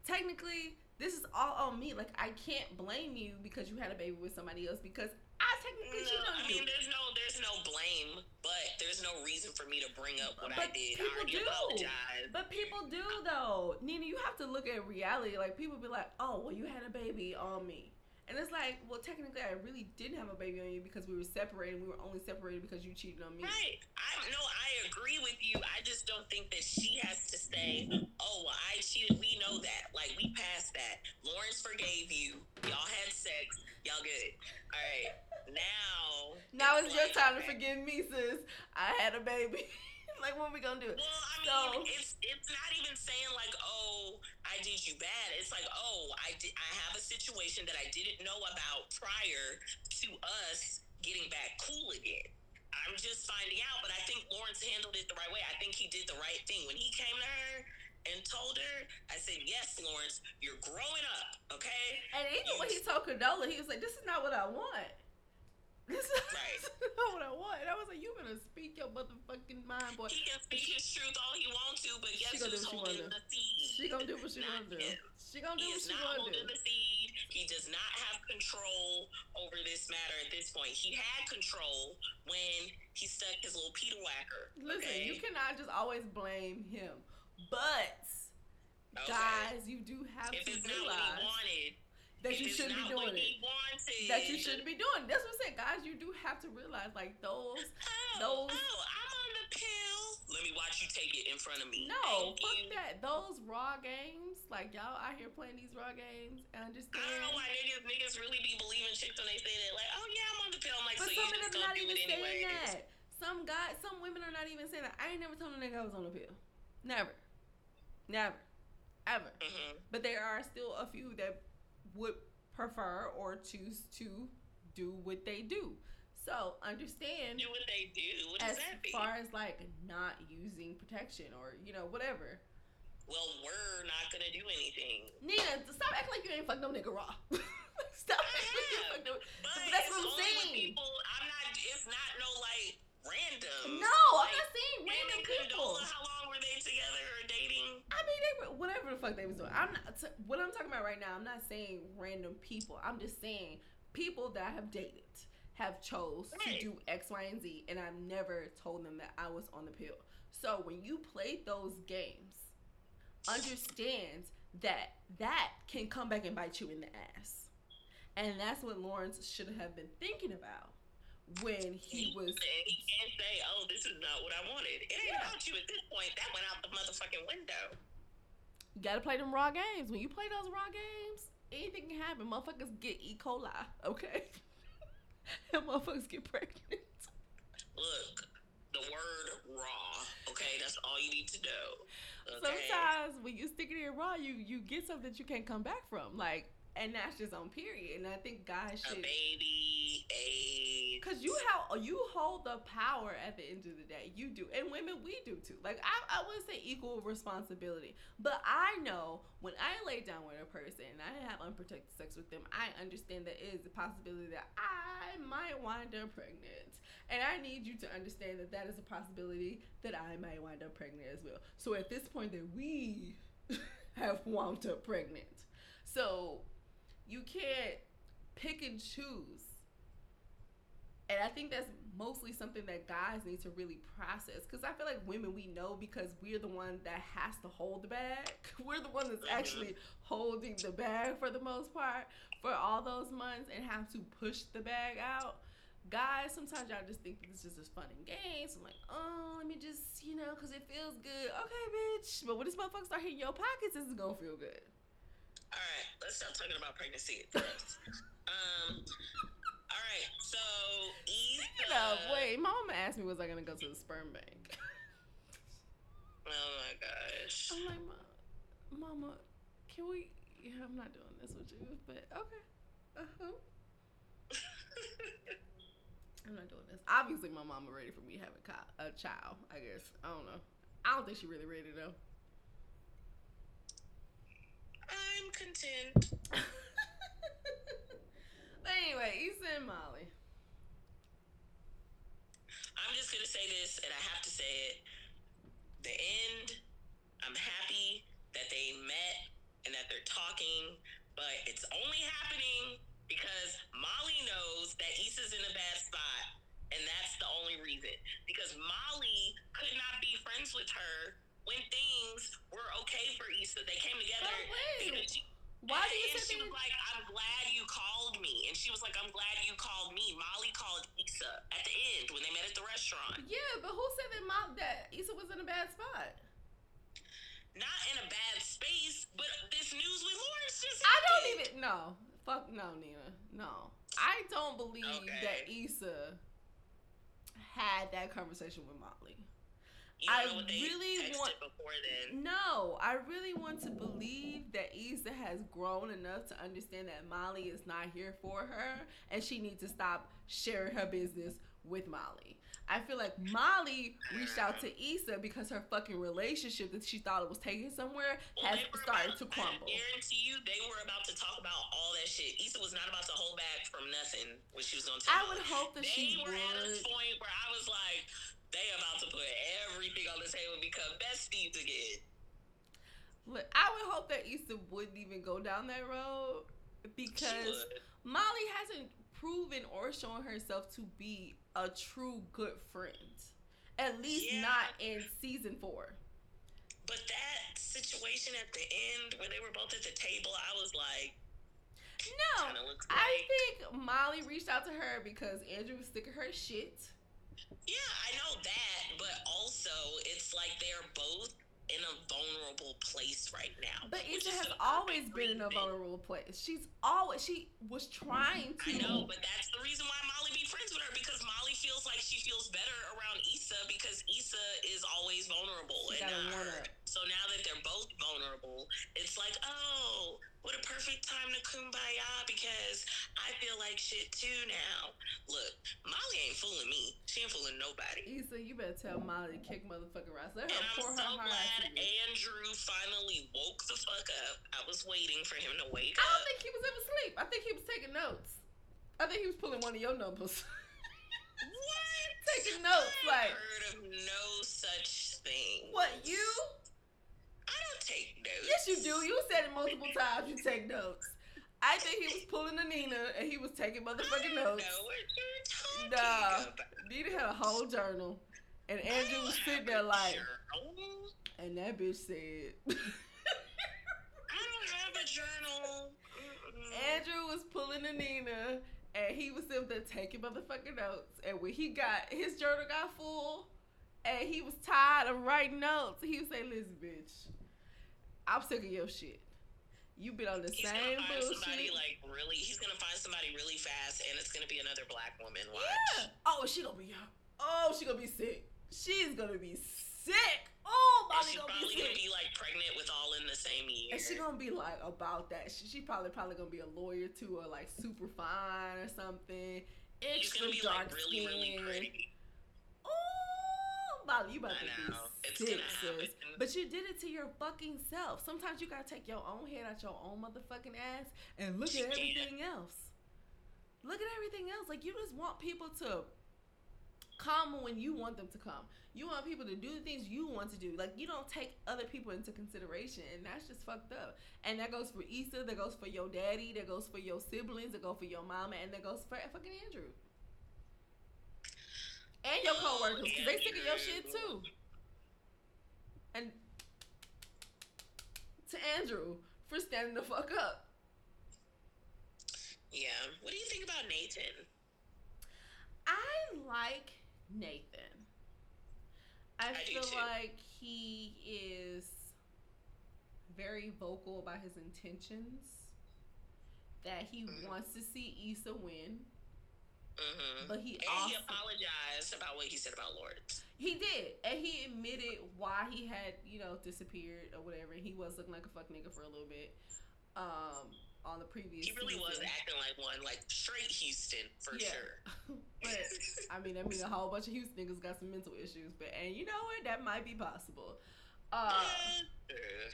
technically this is all on me. Like I can't blame you because you had a baby with somebody else because I technically No, cheated on I you. mean, there's no, there's no blame, but there's no reason for me to bring up what But I did. I people already do. apologized. But people do though, Nina. You have to look at reality. Like people be like, "Oh, well, you had a baby on me," and it's like, "Well, technically, I really didn't have a baby on you because we were separated. We were only separated because you cheated on me." Right. I no, I agree with you. I just don't think that she has to say, "Oh, well, I cheated." We know that. Like we passed that. Lawrence forgave you. Y'all had sex. Y'all good. All right. Now. Now it's your like, time to forgive me, sis. I had a baby. like, are we gonna do? It? Well, I mean, so, it's it's not even saying like, oh, I did you bad. It's like, oh, I did. I have a situation that I didn't know about prior to us getting back cool again. I'm just finding out, but I think Lawrence handled it the right way. I think he did the right thing when he came to her and told her, I said, Yes, Lawrence, you're growing up, okay? And even when he told Condola, he was like, This is not what I want. This is right. not what I want. I was like, You better speak your motherfucking mind, boy. He can speak his truth all he wants to, but guess who's holding the seed? She gonna do what she wanna do. She gonna do he what she wanna do. The seed. He does not have control over this matter at this point. He had control when he stuck his little Peter whacker. Listen, okay? you cannot just always blame him. But okay. guys, you do have if to it's realize not what he wanted, that you shouldn't be doing it. That you shouldn't be doing. That's what I'm saying, guys. You do have to realize, like those, oh, those. Oh, I'm on the pill. Let me watch you take it in front of me. No, Thank fuck you. that. Those raw games, like y'all out here playing these raw games. I understand. I don't know why niggas niggas really be believing chicks when they say that. Like, oh yeah, I'm on the pill. I'm like, but so some of them not even saying that. Some guys, some women are not even saying that. I ain't never told a nigga I was on the pill. Never. Never. Ever. Mm-hmm. But there are still a few that would prefer or choose to do what they do. So understand do what they do. What as that mean? far as like not using protection or you know whatever. Well, we're not gonna do anything. Nina, stop acting like you ain't fucked no nigga raw. stop acting like you fucked no. But that's what I'm saying. People, I'm not. It's not no like random. No, like, I'm not saying random people. Condola, how long were they together or dating? I mean, they were whatever the fuck they was doing. I'm not. T- what I'm talking about right now. I'm not saying random people. I'm just saying people that I have dated have chose right. to do X, Y, and Z, and I've never told them that I was on the pill. So when you play those games, understand that that can come back and bite you in the ass, and that's what Lawrence should have been thinking about when he, was. He can't say, "Oh, this is not what I wanted." It ain't yeah. about you at this point. That went out the motherfucking window. You gotta play them raw games. When you play those raw games, anything can happen. Motherfuckers get E. coli. Okay, and motherfuckers get pregnant. Look, the word raw. Okay, that's all you need to know. Okay? Sometimes when you stick it in raw, you you get something that you can't come back from. Like and that's just on period. And I think guys should a baby, a because you have you hold the power at the end of the day. You do, and women we do too. Like I, I would say equal responsibility, but I know when I lay down with a person and I have unprotected sex with them, I understand that it is a possibility that I might wind up pregnant, and I need you to understand that that is a possibility that I might wind up pregnant as well. So at this point, that we have wound up pregnant. So you can't pick and choose. And I think that's mostly something that guys need to really process. Because I feel like women, we know because we're the one that has to hold the bag. We're the one that's mm-hmm. actually holding the bag for the most part for all those months and have to push the bag out. Guys, sometimes y'all just think this is just fun and games. I'm like, oh, let me just, you know, because it feels good. Okay, bitch. But when this motherfucker start hitting your pockets, this is going to feel good. All right, let's stop talking about pregnancy um, all right, so Speaking of, wait, mama asked me was I gonna go to the sperm bank. oh my gosh. I'm like, mama, can we? Yeah, I'm not doing this with you, but okay. Uh-huh. I'm not doing this. Obviously, my mama ready for me having a child. I guess I don't know. I don't think she really ready though. I'm content. but anyway, Issa and Molly. I'm just gonna say this, and I have to say it. The end. I'm happy that they met and that they're talking, but it's only happening because Molly knows that Issa's in a bad spot, and that's the only reason. Because Molly could not be friends with her when things were okay for Issa. They came together. She, why do you and she was like, I'm glad you called me. And she was like, I'm glad you called me. Molly called Issa at the end when they met at the restaurant. Yeah, but who said that Mo- that Issa was in a bad spot? Not in a bad space, but this news with Lawrence just I don't even no. Fuck no, Nina. No. I don't believe okay. that Issa had that conversation with Molly. I really want- before then. No, I really want to believe that Issa has grown enough to understand that Molly is not here for her and she needs to stop sharing her business with Molly. I feel like Molly reached out to Issa because her fucking relationship that she thought it was taking somewhere Well, has started about- to crumble. I guarantee you, they were about to talk about all that shit. Issa was not about to hold back from nothing when she was going to I would hope that they she were at a point where I was like, they about to put everything on the table and become besties again. Look, I would hope that Issa wouldn't even go down that road because. Molly hasn't proven or shown herself to be a true good friend. At least Yeah. not in season four. But that situation at the end where they were both at the table, I was like, No, I think Molly reached out to her because Andrew was sick of her shit. Yeah, I know that, but also it's like they're both in a vulnerable place right now. But Issa has always been in a vulnerable place. She's always she was trying to. I know, but that's the reason why Molly be friends with her because Molly feels like she feels better around Issa because Issa is always vulnerable She and got a not her. So now that they're both vulnerable, it's like, oh, what a perfect time to kumbaya because I feel like shit too now. Look, Molly ain't fooling me. She ain't fooling nobody. Issa, you better tell Molly to kick motherfucking rocks. Let her And pour I'm her so heart out glad. Andrew finally woke the fuck up. I was waiting for him to wake up. I don't think he was ever asleep. I think he was taking notes. I think he was pulling one of your numbers. What? Taking notes, I like- heard of no such thing. what you? Take notes. Yes, you do. You said it multiple times. You take notes. I think he was pulling a Nina and he was taking motherfucking notes. know what you're talking Nah. about. Nina had a whole journal, and Andrew was sitting there like, journal. and that bitch said. I don't have a journal. Mm-mm. Andrew was pulling a Nina, and he was sitting there taking motherfucking notes. And when he got his journal got full, and he was tired of writing notes, he would say, "Listen, bitch, I'm sick of your shit. You been on the He's same gonna find somebody bullshit." like really. He's gonna find somebody really fast, and it's gonna be another black woman. Watch. Yeah. Oh, she gonna be. Oh, she gonna be sick. She's gonna be sick. Oh, Molly she's gonna probably be gonna be like pregnant with all in the same year. And she gonna be like about that. She, she probably probably gonna be a lawyer too, or like super fine or something. She's Extra gonna be dark like really, really skin. pretty. Oh, You about to be It's sick, sis. But you did it to your fucking self. Sometimes you gotta take your own head out your own motherfucking ass and look at everything else. Look at everything else. Like you just want people to come when you want them to come. You want people to do the things you want to do. Like you don't take other people into consideration, and that's just fucked up. And that goes for Issa. That goes for your daddy. That goes for your siblings. That goes for your mama, and that goes for fucking Andrew. And your coworkers, because they sick of your shit too. And to Andrew for standing the fuck up. Yeah. What do you think about Nathan? I like Nathan. I, I feel like he is very vocal about his intentions. That he Mhm. wants to see Issa win, Mm-hmm. but he And also he apologized about what he said about Lawrence. He did, and he admitted why he had, you know, disappeared or whatever. He was looking like a fuck nigga for a little bit, um, on the previous. He really was acting like one, like straight Houston for Yeah. sure. but I mean, I mean, a whole bunch of Houston niggas got some mental issues, but and you know what, that might be possible. Uh,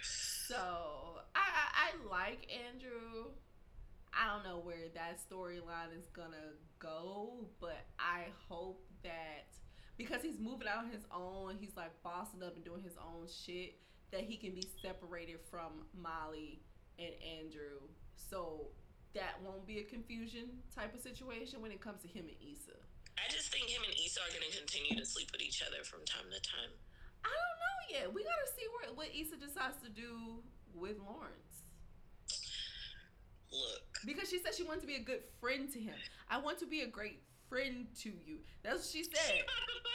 so I, I I like Andrew. I don't know where that storyline is gonna go, but I hope that because he's moving out on his own, he's like bossing up and doing his own shit, that he can be separated from Molly and Andrew. So that won't be a confusion type of situation when it comes to him and Issa. I just think him and Issa are going to continue to sleep with each other from time to time. I don't know yet. We gotta see where what Issa decides to do with Lawrence. Look, Because she said she wanted to be a good friend to him. I want to be a great friend to you. That's what she said.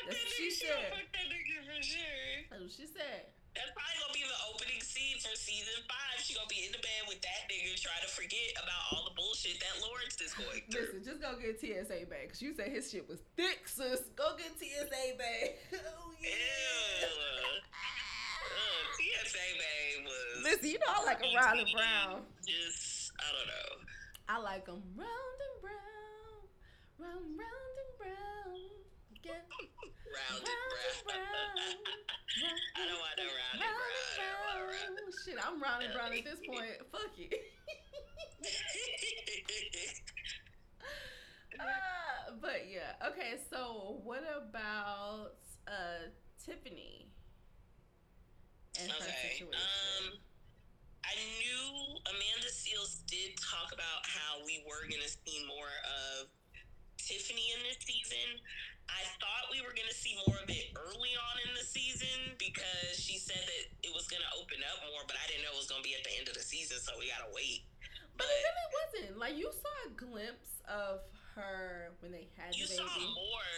That's what she said. Fuck that nigga for sure. That's what she said. That's probably gonna be the opening scene for season five. She gonna be in the bed with that nigga trying to forget about all the bullshit that Lawrence is going through. Listen, just go get TSA bag, cause you said his shit was thick, sis. Go get TSA bag. oh Ew. Ugh, TSA babe was. Listen, you know I like a and brown. Just I don't know. I like them round and brown, round, round and brown. Get Round and round brown. and brown. I don't want no round and Round brown. I don't and round brown. Shit, I'm round and brown at this point. Fuck it. Uh, but yeah, okay. So what about uh Tiffany and her situation? Um, I knew Amanda Seales did talk about how we were gonna see more of Tiffany in this season. I thought we were gonna see more of it early on in the season because she said that it was gonna open up more, but I didn't know it was gonna be at the end of the season, so we gotta wait. but it really wasn't. Like you saw a glimpse of her when they had You the saw baby. more.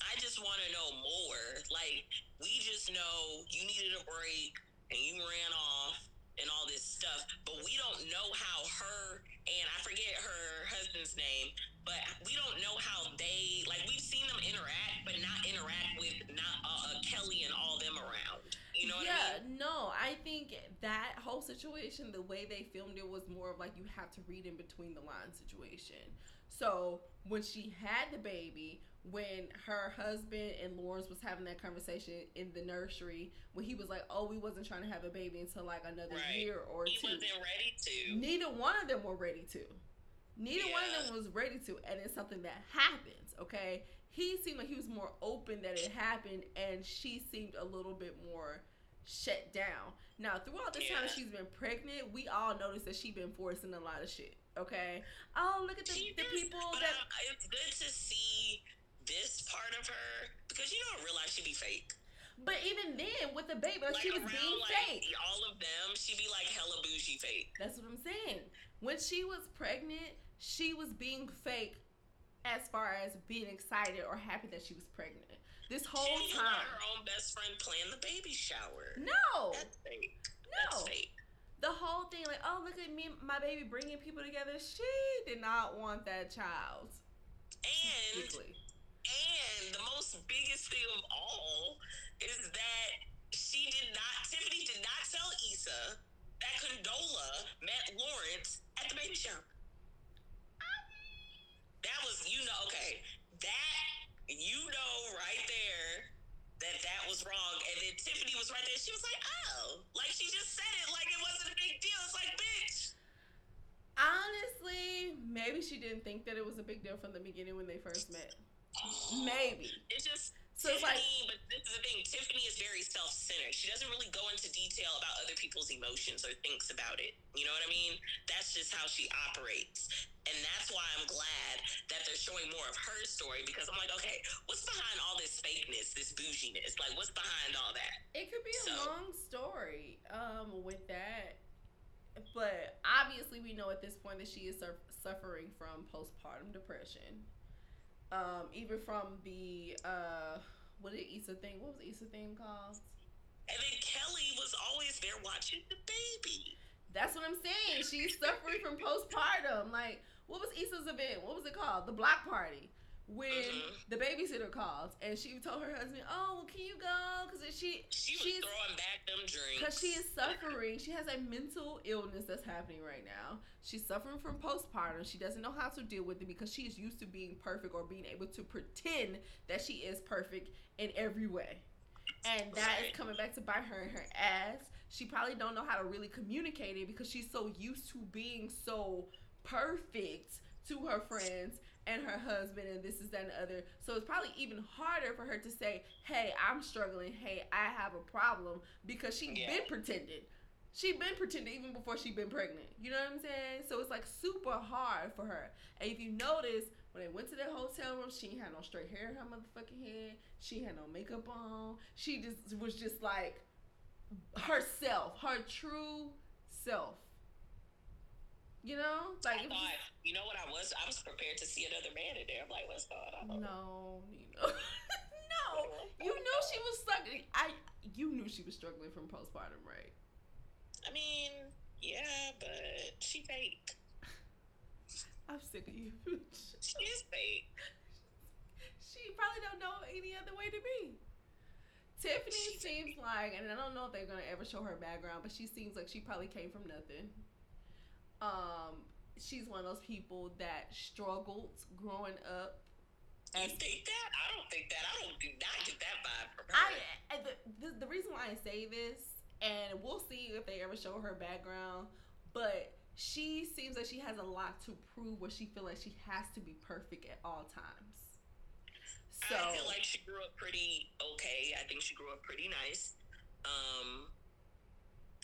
I just want to know more. Like we just know you needed a break and you ran off and all this stuff, but we don't know how her and I forget her husband's name, but we don't know how they like. We've seen them interact, but not interact with not uh, uh, Kelly and all them around. You know what yeah, I mean? no, I think that whole situation, the way they filmed it was more of like you have to read in between the lines situation. So when she had the baby, when her husband and Lawrence was having that conversation in the nursery, when he was like, "Oh, we wasn't trying to have a baby until like another Right. year or He two. wasn't ready to. Neither one of them were ready to. Neither one of them was ready to, and it's something that happens. Okay, he seemed like he was more open that it happened, and she seemed a little bit more shut down. Now, throughout this time she's been pregnant, we all noticed that she's been forcing a lot of shit. Okay, oh look at the, the people but that uh, it's good to see this part of her because you don't realize she'd be fake. But even then, with the baby, like, she was around, being like, fake. All of them, she'd be like hella bougie fake. That's what I'm saying. When she was pregnant, she was being fake as far as being excited or happy that she was pregnant. This whole she time. her own best friend plan the baby shower. No. That's fake. No. That's fake. The whole thing, like, oh, look at me, my baby bringing people together. She did not want that child. And. And the most biggest thing of all is that she did not. Tiffany did not tell Issa that Condola met Lawrence at the baby shower. That was you know okay that you know right there that that was wrong and then Tiffany was right there she was like oh like she just said it like it wasn't a big deal it's like bitch Honestly, maybe she didn't think that it was a big deal from the beginning when they first met. Maybe. it's just So it's like, Tiffany, but this is the thing. Tiffany is very self-centered. She doesn't really go into detail about other people's emotions or thinks about it. You know what I mean? That's just how she operates. And that's why I'm glad that they're showing more of her story because I'm like, okay, what's behind all this fakeness, this bouginess? Like, what's behind all that? it could be a long story um, with that. But obviously, we know at this point that she is sur- suffering from postpartum depression. Um, even from the, uh, what did Issa thing? What was Issa thing called? And then Kelly was always there watching the baby. That's what I'm saying. She's suffering from postpartum. Like, what was Issa's event? What was it called? The block party. When Mhm. the babysitter called and she told her husband, "Oh, well, can you go?" Because she She was she's throwing back them drinks. because she is suffering. She has a mental illness that's happening right now. She's suffering from postpartum. She doesn't know how to deal with it because she is used to being perfect or being able to pretend that she is perfect in every way. And that is Right. coming back to bite her in her ass. She probably don't know how to really communicate it because she's so used to being so perfect to her friends and her husband and this is that and the other. So it's probably even harder for her to say, "Hey, I'm struggling. Hey, I have a problem," because she Yeah. been pretending. She been pretending even before she been pregnant. You know what I'm saying? So it's like super hard for her. And if you notice, when they went to that hotel room, she had no straight hair in her motherfucking head. She had no makeup on. She just was just like herself, her true self. You know, like I thought, you know what I was? I was prepared to see another man in there. I'm like, what's going on? No, Nina. No, you knew she was struggling. I you knew she was struggling from postpartum, right? I mean, yeah, but she fake. I'm sick of you. she is fake. She probably don't know any other way to be. Tiffany seems like, and I don't know if they're gonna ever show her background, but she seems like she probably came from nothing. Um, she's one of those people that struggled growing up. You think that? I don't think that. I don't do not get that vibe from her. I the, the, the reason why I say this, and we'll see if they ever show her background, but she seems like she has a lot to prove where she feel like she has to be perfect at all times. So I feel like she grew up pretty okay. I think she grew up pretty nice. Um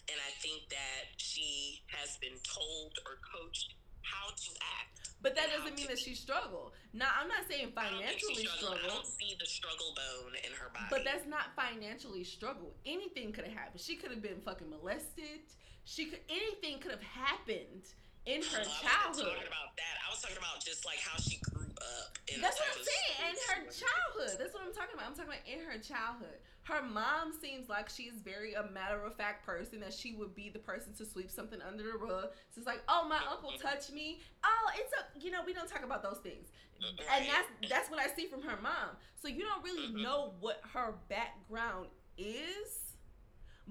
and I think that she has been told or coached how to act. But that doesn't mean that she struggled. Now, I'm not saying financially struggle. I don't see the struggle bone in her body. But that's not financially struggle. Anything could have happened. She could have been fucking molested. She could anything could have happened in oh, her oh, childhood. I wasn't talking about that. I was talking about just like how she grew up. That's what I'm saying. In her childhood. That's what I'm talking about. I'm talking about in her childhood. Her mom seems like she's very a matter of fact person that she would be the person to sweep something under the rug. So it's like, oh, my uncle touched me. Oh, it's a you know we don't talk about those things, and that's that's what I see from her mom. So you don't really mm-hmm. know what her background is.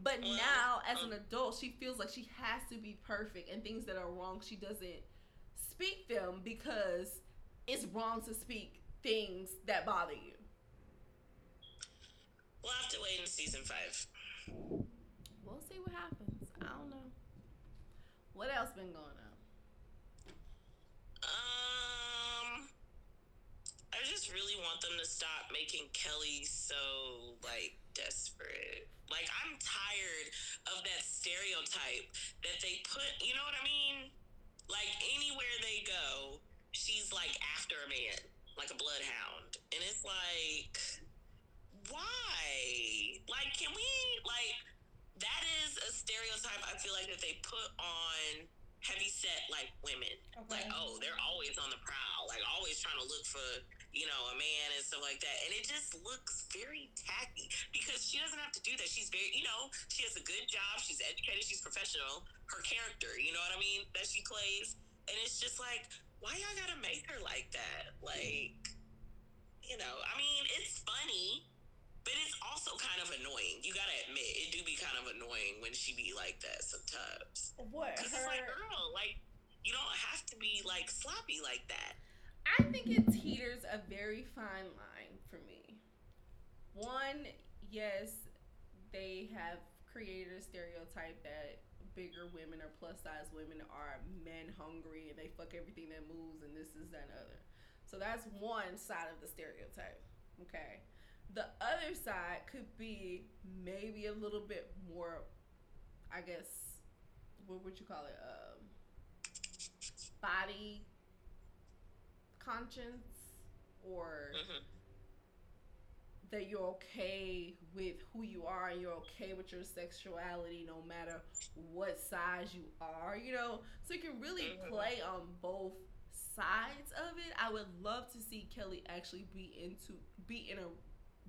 But now, as an adult, she feels like she has to be perfect, and things that are wrong, she doesn't speak them because it's wrong to speak things that bother you. We'll have to wait in season five. We'll see what happens. I don't know. What else been going on? Um, I just really want them to stop making Kelly so like desperate. Like I'm tired of that stereotype that they put. You know what I mean? Like anywhere they go, she's like after a man, like a bloodhound, and it's like why? Like, can we like that is a stereotype I feel like that they put on heavy set like women. Okay. Like, oh, they're always on the prowl, like always trying to look for, you know, a man and stuff like that. And it just looks very tacky because she doesn't have to do that. She's very, you know, she has a good job, she's educated, she's professional. Her character, you know what I mean, that she plays. And it's just like, why y'all gotta make her like that? Like, you know, I mean, it's funny but it's also kind of annoying. You gotta admit, it do be kind of annoying when she be like that sometimes. What? Because it's like, girl, like you don't have to be like sloppy like that. I think it teeters a very fine line for me. One, yes, they have created a stereotype that bigger women or plus size women are men hungry and they fuck everything that moves and this is that and other. So that's one side of the stereotype. Okay. The other side could be maybe a little bit more, I guess, what would you call it? Um, body conscience or mm-hmm. that you're okay with who you are and you're okay with your sexuality no matter what size you are, you know? So you can really mm-hmm. play on both sides of it. I would love to see Kelly actually be into be in a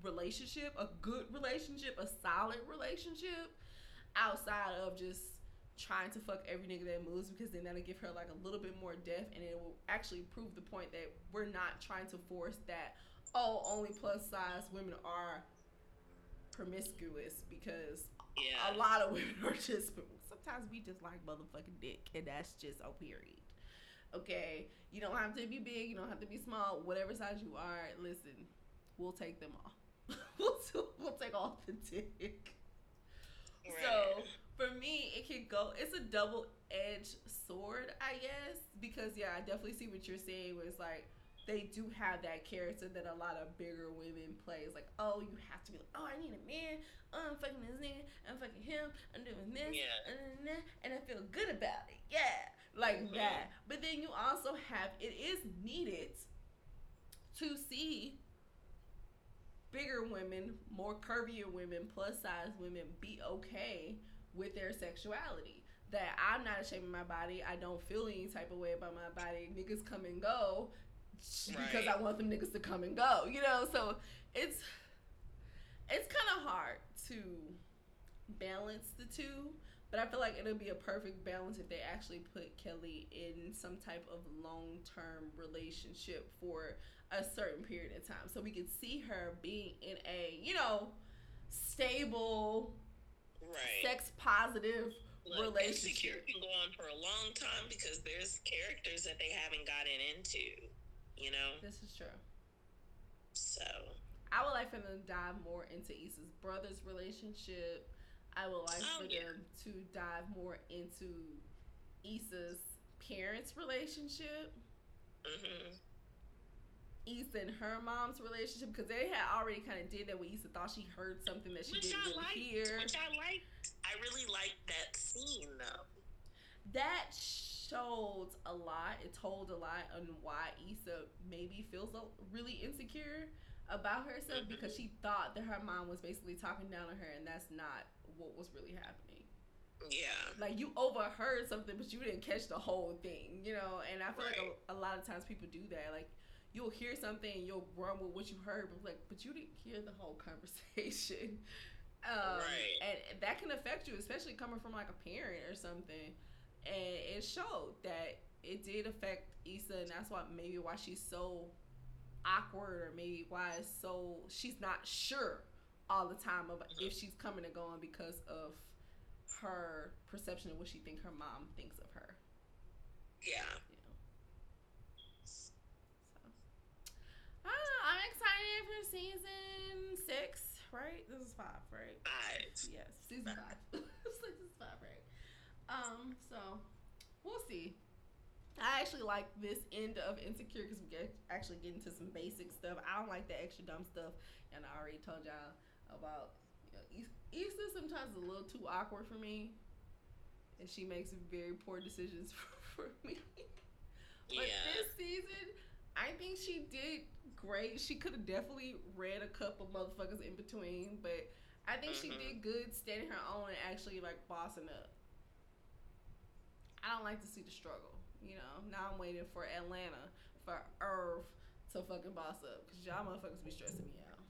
relationship, a good relationship, a solid relationship, outside of just trying to fuck every nigga that moves because then that'll give her like a little bit more depth and it will actually prove the point that we're not trying to force that oh only plus size women are promiscuous because yeah. a lot of women are just sometimes we just like motherfucking dick and that's just a period. Okay? You don't have to be big you don't have to be small whatever size you are listen we'll take them all we'll, we'll take off the dick. Right. So for me, it could go. It's a double edged sword, I guess, because yeah, I definitely see what you're saying. Where it's like they do have that character that a lot of bigger women play. It's like, oh, you have to be like, oh, I need a man. Oh, I'm fucking this nigga. I'm fucking him. I'm doing this. Yeah. And, and I feel good about it. Yeah. Like mm-hmm. that. But then you also have, it is needed to see bigger women, more curvier women, plus size women be okay with their sexuality. That I'm not ashamed of my body. I don't feel any type of way about my body. Niggas come and go right. because I want them niggas to come and go. You know, so it's it's kind of hard to balance the two, but I feel like it'll be a perfect balance if they actually put Kelly in some type of long term relationship for a certain period of time. So we could see her being in a, you know, stable, right. sex positive Look, relationship. can go on for a long time because there's characters that they haven't gotten into, you know? This is true. So. I would like for them to dive more into Issa's brother's relationship. I would like Oh, for yeah. them to dive more into Issa's parents' relationship. hmm Issa and her mom's relationship because they had already kind of did that when Issa thought she heard something that she Which didn't really liked. hear. Which I liked. I really liked that scene though. That showed a lot. It told a lot on why Issa maybe feels really insecure about herself Mhm. because she thought that her mom was basically talking down on her, and that's not what was really happening. Yeah. Like you overheard something, but you didn't catch the whole thing, you know. And I feel Right. like a, a lot of times people do that. Like you'll hear something, and you'll run with what you heard, but like, but you didn't hear the whole conversation. Um, Right. And that can affect you, especially coming from like a parent or something. And it showed that it did affect Issa, and that's why maybe why she's so awkward, or maybe why it's so she's not sure all the time about if she's coming and going because of her perception of what she think her mom thinks of her. Yeah. You know. So, I know, I'm excited for season six. Right? This is five, right? Five. Yes, season five. this is five, right? Um. So we'll see. I actually like this end of Insecure because we get actually get into some basic stuff. I don't like the extra dumb stuff, and I already told y'all about. You know, Is- Issa sometimes is a little too awkward for me, and she makes very poor decisions for me. But Yeah. this season, I think she did great. She could have definitely read a couple motherfuckers in between, but I think she Mhm. did good standing her own and actually like bossing up. I don't like to see the struggle, you know. Now I'm waiting for Atlanta for Earn to fucking boss up because y'all motherfuckers be stressing me out.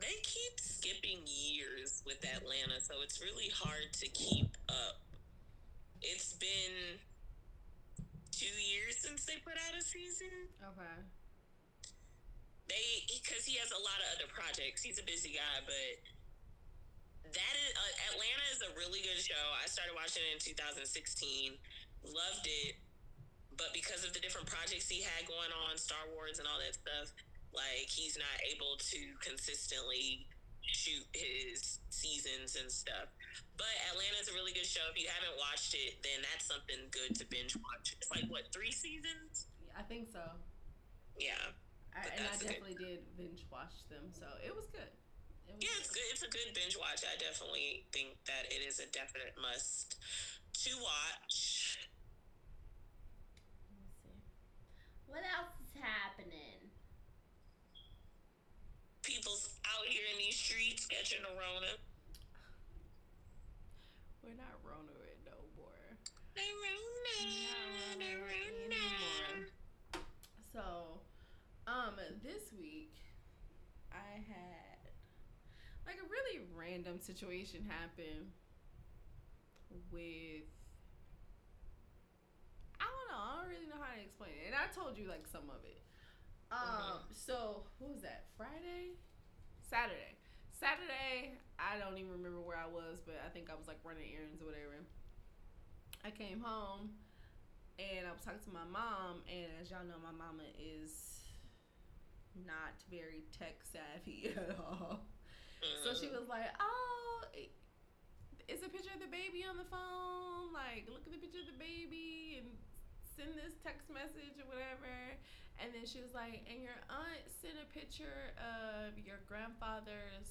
They keep skipping years with Atlanta, so it's really hard to keep up. It's been two years since they put out a season. Okay. They because he has a lot of other projects. He's a busy guy, but that is uh, Atlanta is a really good show. I started watching it in 2016, loved it, but because of the different projects he had going on, Star Wars and all that stuff, like he's not able to consistently shoot his seasons and stuff. But Atlanta is a really good show. If you haven't watched it, then that's something good to binge watch. It's like what three seasons? I think so. Yeah. I, and I good- definitely did binge watch them, so it was good. It was Yeah, it's good. It's a good binge watch. I definitely think that it is a definite must to watch. Let's see. What else is happening? People's out here in these streets catching the Rona. We're not Rona it no more. The Rona. The Rona. anymore. So, um, this week I had like a really random situation happen with I don't know, I don't really know how to explain it. And I told you like some of it. Um, so what was that? Friday? Saturday. Saturday, I don't even remember where I was, but I think I was like running errands or whatever. I came home and I was talking to my mom, and as y'all know, my mama is not very tech savvy at all. So she was like, "Oh, it's a picture of the baby on the phone? Like, look at the picture of the baby and send this text message or whatever." And then she was like, "And your aunt sent a picture of your grandfather's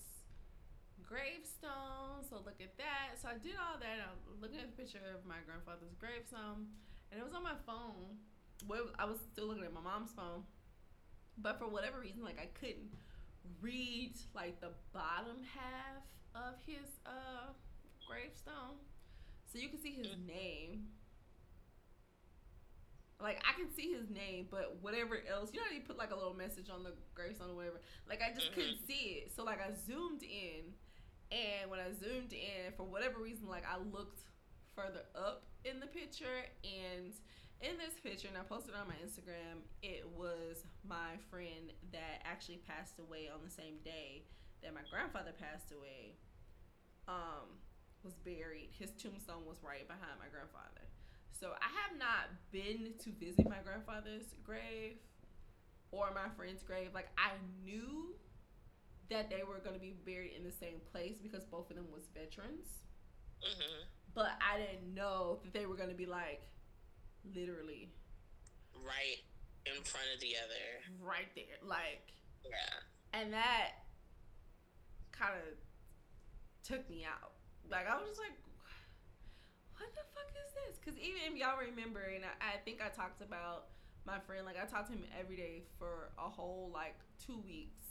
gravestone. So look at that." So I did all that. I'm looking at the picture of my grandfather's gravestone, and it was on my phone. Well, I was still looking at my mom's phone, but for whatever reason, like I couldn't read like the bottom half of his uh gravestone so you can see his name Like I can see his name, but whatever else, you know, how you put like a little message on the gravestone or whatever. Like I just couldn't see it. So like I zoomed in, and when I zoomed in, for whatever reason, like I looked further up in the picture, and in this picture, and I posted it on my Instagram, it was my friend that actually passed away on the same day that my grandfather passed away. Um, was buried. His tombstone was right behind my grandfather. So I have not been to visit my grandfather's grave or my friend's grave. Like I knew that they were going to be buried in the same place because both of them was veterans. Mm-hmm. But I didn't know that they were going to be like literally right in front of the other. right there. Like Yeah. and that kind of took me out. Like I was just like, what the fuck is this? Because even if y'all remember, and I, I think I talked about my friend, like I talked to him every day for a whole like two weeks.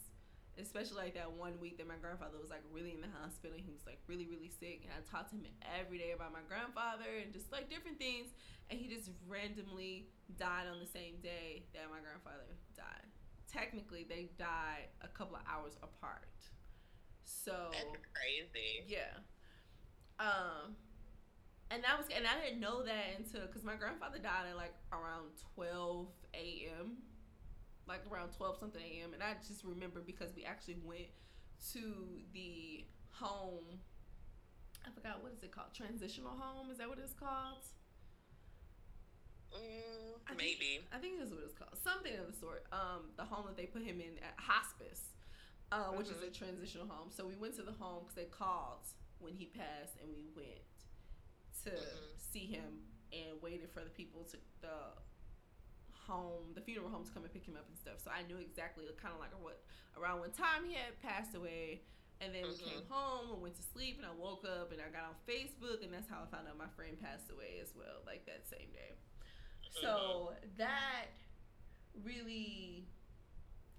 Especially like that one week that my grandfather was like really in the hospital. He was like really, really sick, and I talked to him every day about my grandfather and just like different things. And he just randomly died on the same day that my grandfather died. Technically, they died a couple of hours apart. So That's crazy. yeah. Um, and that was, and I didn't know that until because my grandfather died at like around twelve a.m. Like around twelve something a.m. And I just remember because we actually went to the home. I forgot what is it called? Transitional home? Is that what it's called? Mm, I think- maybe. I think that's what it's called. Something of the sort. Um, the home that they put him in at hospice, uh, which is a transitional home. So we went to the home because they called when he passed, and we went to Mhm. see him and waited for the people to the home, the funeral home, to come and pick him up and stuff. So I knew exactly kind of like what around what time he had passed away. And then we Mhm. came home and went to sleep, and I woke up and I got on Facebook, and that's how I found out my friend passed away as well, like that same day. So that really,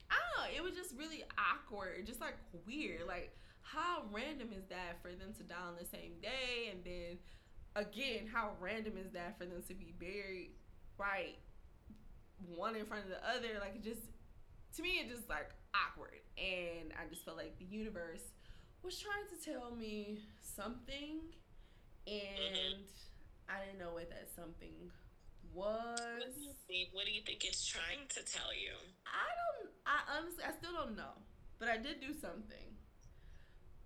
I don't know. It was just really awkward, just like weird. Like, how random is that for them to die on the same day? And then again, how random is that for them to be buried right one in front of the other? Like, it just, to me, it just like awkward. And I just felt like the universe was trying to tell me something. And I didn't know what that something was. What do, you think, what do you think it's trying to tell you? I don't. I honestly, I still don't know, but I did do something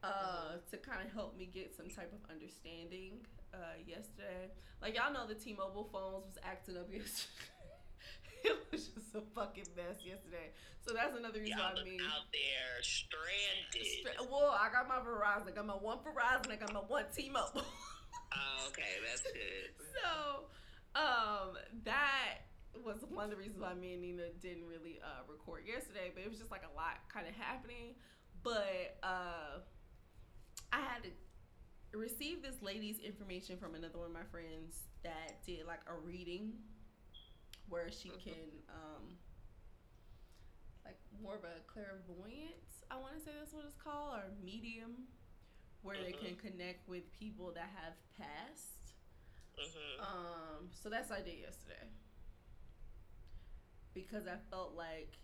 uh, to kind of help me get some type of understanding uh, yesterday. Like y'all know, the T-Mobile phones was acting up yesterday. it was just a fucking mess yesterday. So that's another reason Y'all why me. out there stranded. Stra- Well, I got my Verizon. I got my one Verizon. I got my one T-Mobile. Oh, okay, that's good. so um that was one of the reasons why me and Nina didn't really uh record yesterday, but it was just like a lot kind of happening. But uh I had to receive this lady's information from another one of my friends that did like a reading where she Mhm. can um like more of a clairvoyant, I want to say that's what it's called, or medium, where they can connect with people that have passed. hmm Um, so that's what I did yesterday. Because I felt like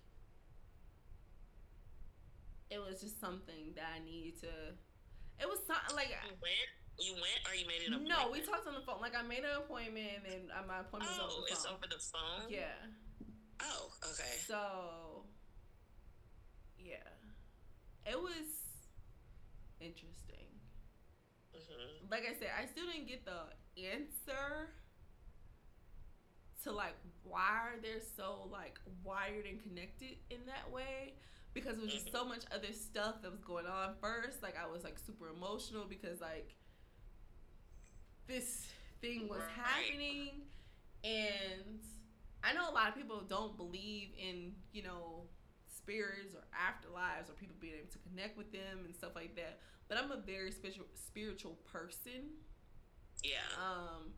it was just something that I needed to. It was something like You went? You went or you made an appointment? no, we talked on the phone. Like I made an appointment and uh, my appointment was Oh, over the phone. it's over the phone? Yeah. Oh, okay. So, yeah, it was interesting. hmm Like I said, I still didn't get the answer to like why they're so like wired and connected in that way because it was just so much other stuff that was going on. First like i was like super emotional because like this thing was happening. And i know a lot of people don't believe in you know spirits or afterlives or people being able to connect with them and stuff like that. But i'm a very spiritual spiritual person. Yeah. um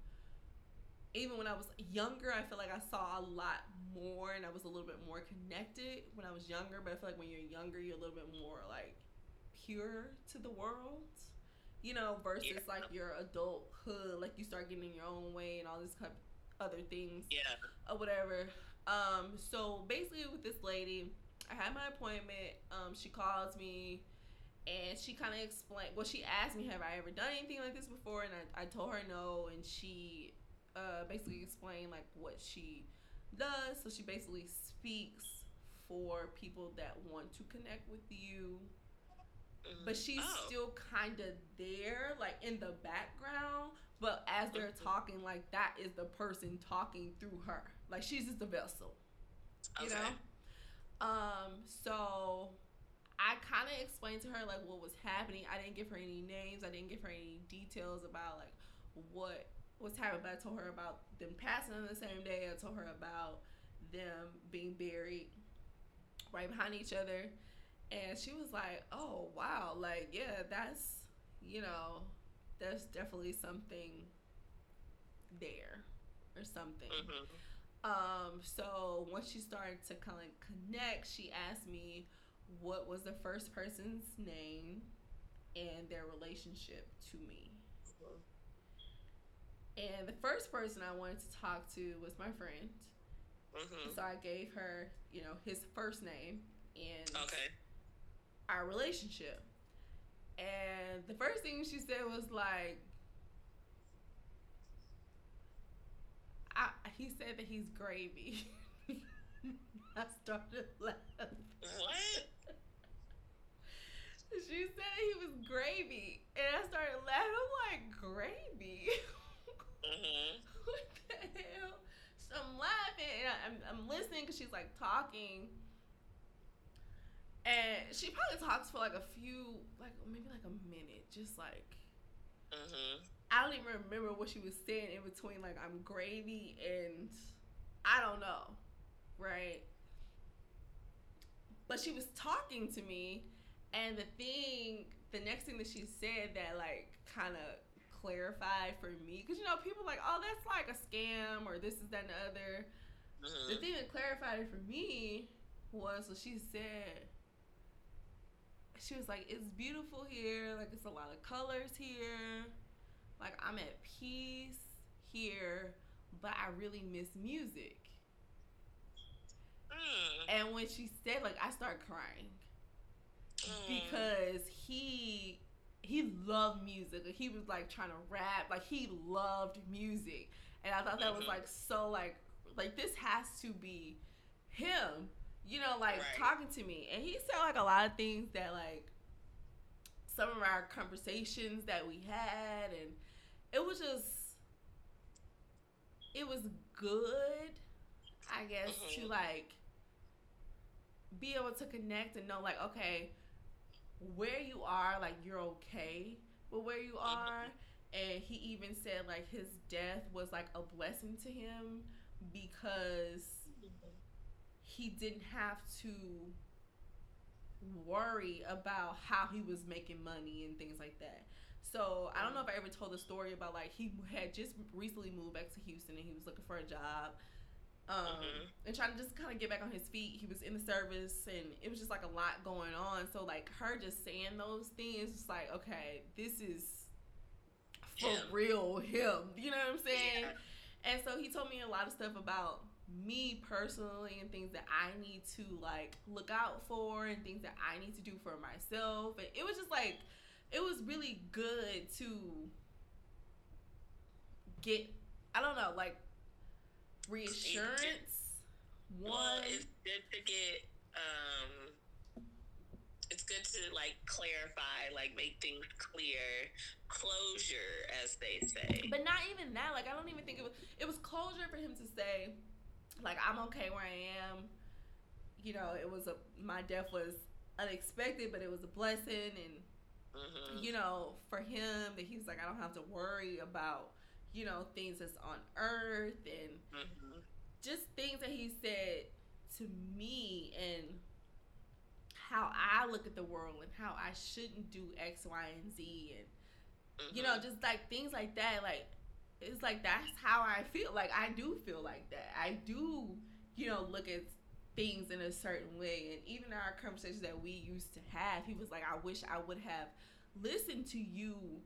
even when I was younger, I feel like I saw a lot more and I was a little bit more connected when I was younger. But I feel like when you're younger, you're a little bit more like pure to the world, you know, versus Yeah. like your adulthood, like you start getting in your own way and all this type, other things. Yeah. Or whatever. Um, so basically with this lady, I had my appointment. Um, she calls me and she kind of explained well she asked me have i ever done anything like this before and i, I told her no and she uh, basically explained like what she does. So she basically speaks for people that want to connect with you. But she's Oh. still kind of there like in the background. But as they're talking like that is the person talking through her. Like she's just a vessel you Okay. know? Um so i kind of explained to her like what was happening. I didn't give her any names. I didn't give her any details about like what was happening but i told her about them passing on the same day i told her about them being buried right behind each other and she was like oh wow like yeah that's you know there's definitely something there or something Mhm. um, so once she started to kind of connect, she asked me what was the first person's name and their relationship to me. And the first person I wanted to talk to was my friend. Mhm. So I gave her, you know, his first name and Okay. our relationship. And the first thing she said was like, I, he said that he's gravy. I started laughing. What? She said he was gravy, and I started laughing. I'm like, gravy? Mhm. what the hell? So I'm laughing, I'm, I'm listening because she's like talking. And she probably talks for like a few, like maybe like a minute, just like Mhm. I don't even remember what she was saying in between. Like I'm gravy and I don't know, right? But she was talking to me, and the thing, the next thing that she said that like kind of clarified for me, because you know people like, oh, that's like a scam or this is that and the other. The Mhm. thing that clarified it for me was what she said. She was like, "It's beautiful here. Like it's a lot of colors here. Like I'm at peace here, but I really miss music." Mm. And when she said, like, I start crying Mm. because he he loved music. He was like trying to rap. Like he loved music, and I thought that was Mhm. like so like like this has to be him. You know, like Right. talking to me, and he said like a lot of things that like some of our conversations that we had, and it was just it was good, I guess, to Mhm. like be able to connect and know like okay where you are like you're okay with where you are and he even said like his death was like a blessing to him because he didn't have to worry about how he was making money and things like that. So I don't know if I ever told the story about like he had just recently moved back to Houston and he was looking for a job. Um, Mhm. and trying to just kind of get back on his feet. He was in the service and it was just like a lot going on. So like her just saying those things, it's like, okay, this is for Him. real him. You know what I'm saying? Yeah. And so he told me a lot of stuff about me personally and things that I need to like look out for and things that I need to do for myself. And it was just like it was really good to get I don't know, like reassurance. Well, One it's good to get um it's good to like clarify, like make things clear, closure as they say. But not even that. Like I don't even think it was. It was closure for him to say, like I'm okay where I am. You know, it was a my death was unexpected, but it was a blessing, and Mhm. you know, for him that he was like, I don't have to worry about you know things that's on earth and Mhm. just things that he said to me and how I look at the world and how I shouldn't do X, Y, and Z and you know, Mhm. just like things like that. Like it's like that's how I feel. Like I do feel like that. I do, you know, look at things in a certain way. And even our conversations that we used to have, he was like, I wish I would have listened to you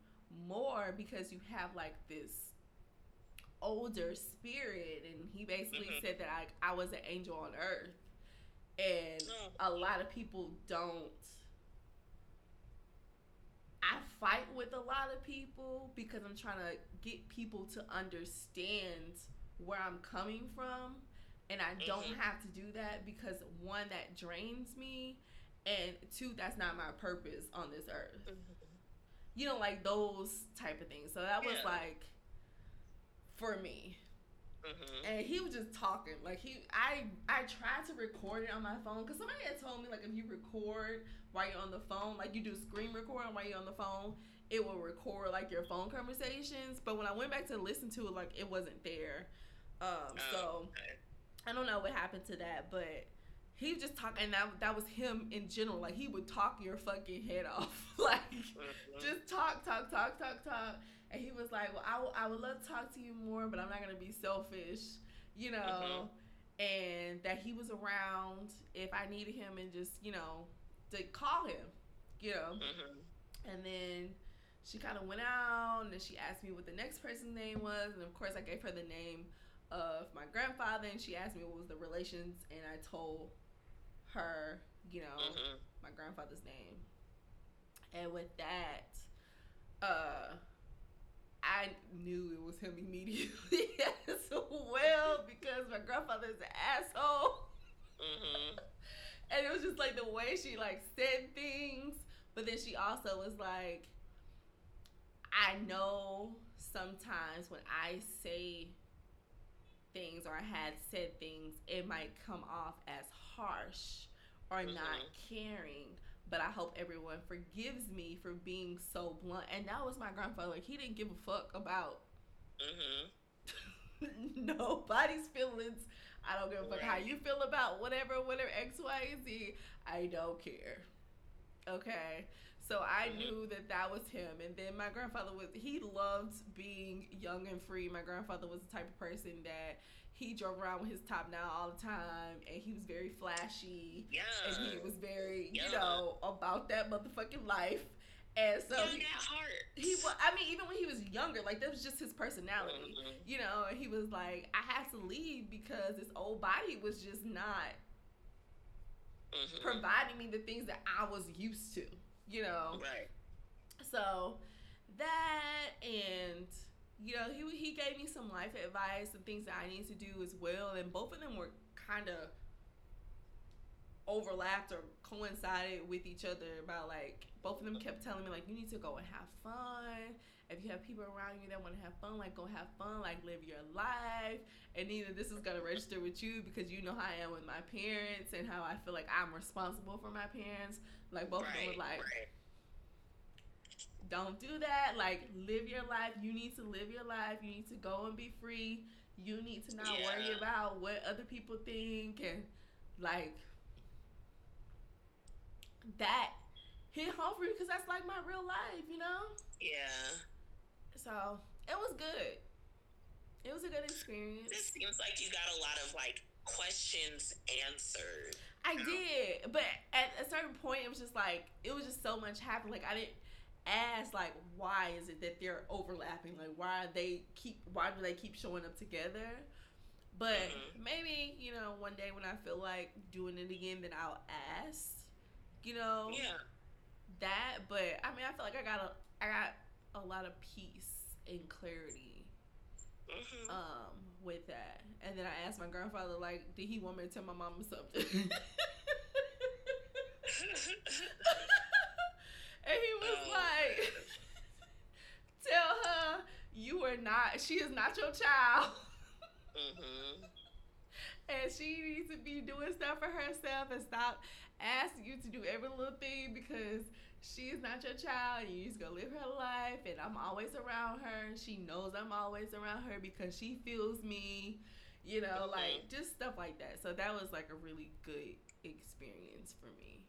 more because you have like this older spirit, and he basically Mhm. said that I I was an angel on earth, and Oh. a lot of people don't. I fight with a lot of people because I'm trying to get people to understand where I'm coming from. And I don't Mhm. have to do that because one, that drains me, and two, that's not my purpose on this earth. You know, like those type of things. So that was like for me Mhm. and he was just talking like he i i tried to record it on my phone because somebody had told me like if you record while you're on the phone like you do screen recording while you're on the phone it will record like your phone conversations but when i went back to listen to it like it wasn't there um Oh, so okay. i don't know what happened to that but he was just talking and that, that was him in general like he would talk your fucking head off like Mhm. just talk, talk, talk, talk, talk. And he was like, "Well, I, w- I would love to talk to you more, but I'm not gonna be selfish, you know." And that he was around if I needed him, and just you know to call him, you know. Mhm. And then she kind of went out, and she asked me what the next person's name was, and of course I gave her the name of my grandfather, and she asked me what was the relations, and I told her, you know Mhm. my grandfather's name. And with that, uh I knew it was him immediately as well because my grandfather's an asshole. Mhm. And it was just like the way she like said things, but then she also was like I know sometimes when I say things or I had said things, it might come off as harsh or not caring. But I hope everyone forgives me for being so blunt. And that was my grandfather. Like he didn't give a fuck about Mhm. nobody's feelings. I don't give a fuck how you feel about whatever, whatever X, Y, Z. I don't care. Okay. So I Mhm. knew that that was him. And then my grandfather was, he loved being young and free. My grandfather was the type of person that he drove around with his top down all the time. And he was very flashy. Yeah. And he was very, you know, about that motherfucking life. And so Young he, at heart. he was, I mean, even when he was younger, like that was just his personality Mhm. you know, and he was like, I had to leave because this old body was just not Mhm. providing me the things that I was used to, you know. Right. So that and you know, he he gave me some life advice and things that I need to do as well, and both of them were kind of overlapped or coincided with each other about like both of them kept telling me like you need to go and have fun. If you have people around you that want to have fun like go have fun like live your life. And either this is going to register with you because you know how i am with my parents and how i feel like i'm responsible for my parents. Like both of them were like right. Don't do that. Like, live your life. You need to live your life. You need to go and be free. You need to not worry about what other people think and like that hit home for me because that's like my real life, you know. Yeah. So it was good. It was a good experience. This seems like you got a lot of like questions answered. I did, but at a certain point, it was just like it was just so much happening. Like I didn't ask like why is it that they're overlapping? Like why they keep why do they keep showing up together? But Mhm. maybe you know one day when I feel like doing it again, then I'll ask. You know Yeah. that, but I mean I feel like I got a I got a lot of peace and clarity hmm um with that. And then I asked my grandfather like, did he want me to tell my mom something? And he was Oh. like, tell her you are not, she is not your child. hmm And she needs to be doing stuff for herself and stop asking you to do every little thing because she is not your child and you just go live her life and I'm always around her and she knows I'm always around her because she feels me, you know, Mhm. like just stuff like that. So that was like a really good experience for me.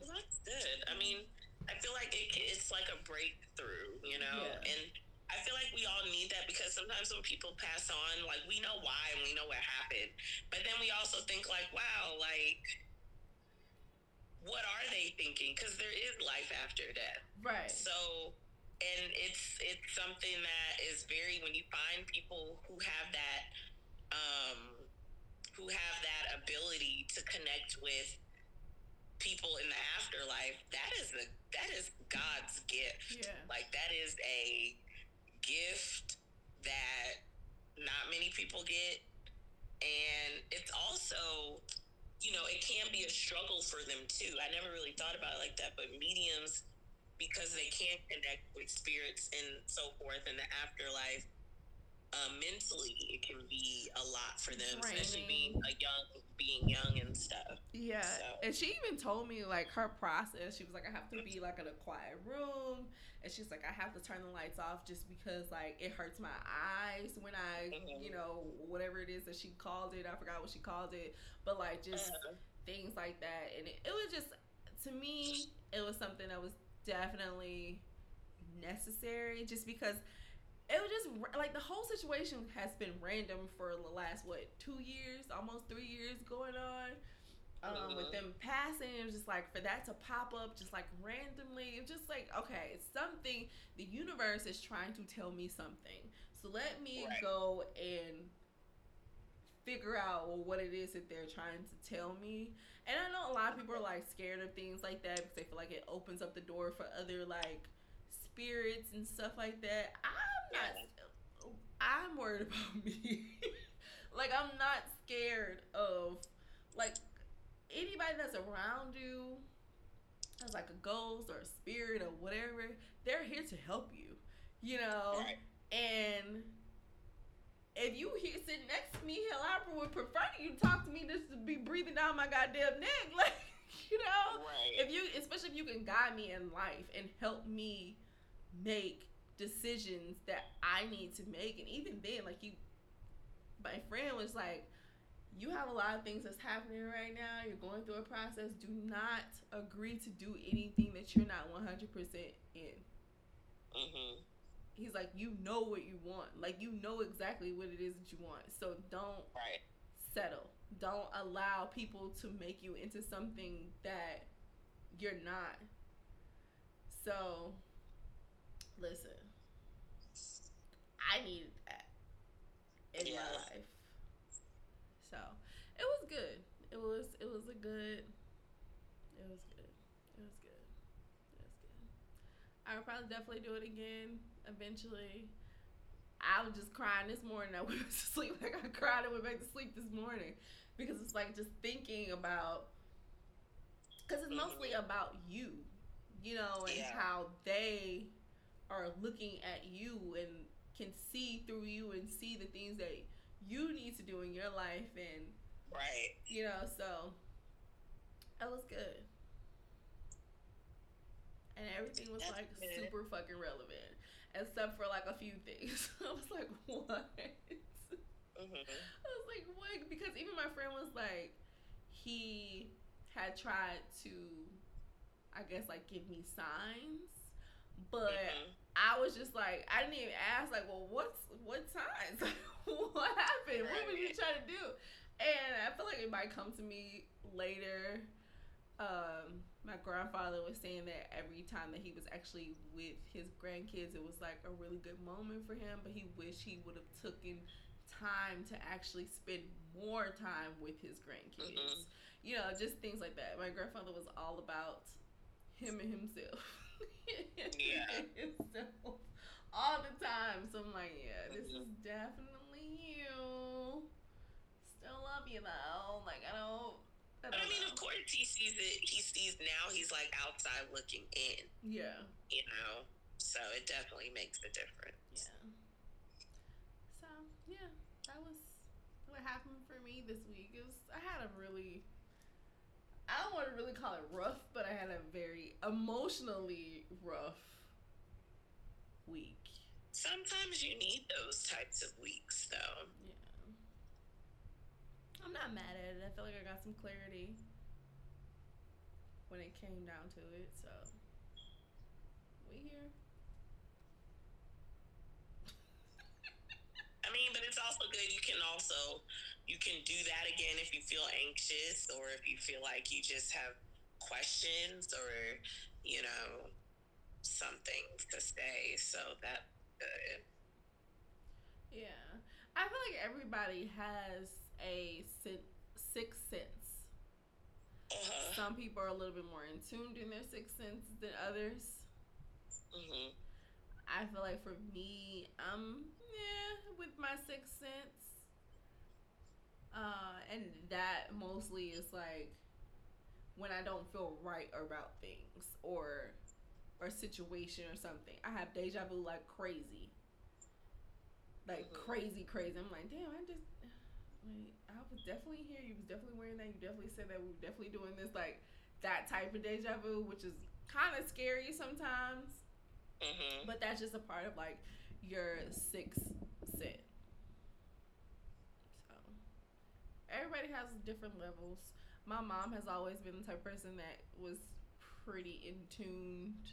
Well, that's good. I mean, I feel like it, it's like a breakthrough, you know? Yeah. And I feel like we all need that because sometimes when people pass on, like, we know why and we know what happened. But then we also think, like, wow, like, what are they thinking? Because there is life after death. right. So and it's it's something that is very when you find people who have that um who have that ability to connect with people in the afterlife that is the that is god's gift. Yeah. like that is a gift that not many people get. And it's also you know it can be a struggle for them too. I never really thought about it like that but mediums because they can't connect with spirits and so forth in the afterlife uh, mentally it can be a lot for them especially being a young being young and stuff Yeah, So- and she even told me like her process. She was like, I have to be like in a quiet room, and she's like, I have to turn the lights off just because like it hurts my eyes when I, Mhm. you know, whatever it is that she called it. I forgot what she called it, but like just Uh, things like that, and it, it was just to me, it was something that was definitely necessary, just because. It was just like the whole situation has been random for the last what two years, almost three years going on um, with Mhm. them passing. It was just like for that to pop up just like randomly. It was just like okay, it's something. The universe is trying to tell me something. So let me Right. go and figure out what it is that they're trying to tell me. And I know a lot of people are like scared of things like that because they feel like it opens up the door for other like spirits and stuff like that. I'm not. I'm worried about me. like I'm not scared of like anybody that's around you as like a ghost or a spirit or whatever. They're here to help you. You know, right and if you here sitting next to me, hell, I would prefer you talk to me just to be breathing down my goddamn neck, like you know. right If you, especially if you can guide me in life and help me make decisions that I need to make, and even then, like you, my friend was like, "You have a lot of things that's happening right now. You're going through a process. Do not agree to do anything that you're not 100 percent in." mm-hmm. he's like you know what you want like you know exactly what it is that you want so don't right settle don't allow people to make you into something that you're not so listen i needed that in my life so it was good it was it was a good it was good it was good it was good I would probably definitely do it again eventually. I was just crying this morning. I went to sleep. Like I cried and went back to sleep this morning because it's like just thinking about because it's mostly about you, you know, and Yeah. how they are looking at you and can see through you and see the things that you need to do in your life and right you know, so that was good. And everything was That's like good. super fucking relevant. Except for like a few things. I was like, what? mm-hmm. I was like, what? Because even my friend was like, he had tried to, I guess, like give me signs, but Mhm. I was just like, I didn't even ask, like, well, what's what signs? what happened? What were you trying to do? And I feel like it might come to me later. Um, my grandfather was saying that every time that he was actually with his grandkids, it was like a really good moment for him. But he wished he would have taken time to actually spend more time with his grandkids. Mhm. You know, just things like that. My grandfather was all about him and himself. Yeah. himself all the time. So I'm like, yeah, this is Mhm. definitely you. Still love you though. Like I don't. I, don't I mean, know. of course, he sees it. He sees now. He's like outside looking in. Yeah. You know, so it definitely makes a difference. Yeah. So yeah, that was what happened for me this week. It was I had a really I don't want to really call it rough, but I had a very emotionally rough week. Sometimes you need those types of weeks, though. Yeah. I'm not mad at it. I feel like I got some clarity when it came down to it. So we here. I mean, but it's also good. You can also you can do that again if you feel anxious or if you feel like you just have questions or you know something to say. So that good. Yeah, I feel like everybody has a sixth sense. Uh-huh. Some people are a little bit more in tuned in their sixth sense than others. hmm I feel like for me, um, yeah, with my sixth sense, uh, and that mostly is like when I don't feel right about things or or situation or something. I have deja vu like crazy, like Mhm. crazy, crazy. I'm like, damn, I just. Wait, I was definitely here. You was definitely wearing that. You definitely said that. We were definitely doing this. Like that type of deja vu, which is kind of scary sometimes. hmm But that's just a part of like your sixth sense. So everybody has different levels. My mom has always been the type of person that was pretty in tuned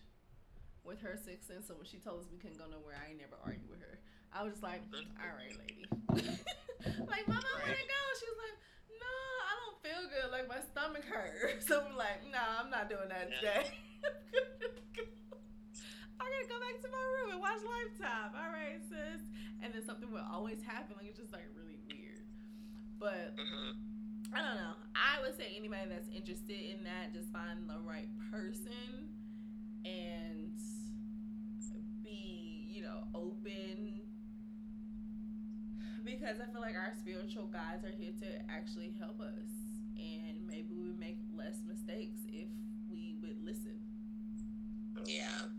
with her sixth sense. So when she told us we couldn't go nowhere, I ain't never argued with her. I was just like, all right, lady. like, mama, I want to go. She was like, no, I don't feel good. Like, my stomach hurts. So I'm like, nah, I'm not doing that today. I gotta go back to my room and watch Lifetime. All right, sis. And then something will always happen. Like, it's just like really weird. But hmm I don't know. I would say anybody that's interested in that, just find the right person and know, open. Because I feel like our spiritual guides are here to actually help us. And maybe we would make less mistakes if we would listen. Yeah.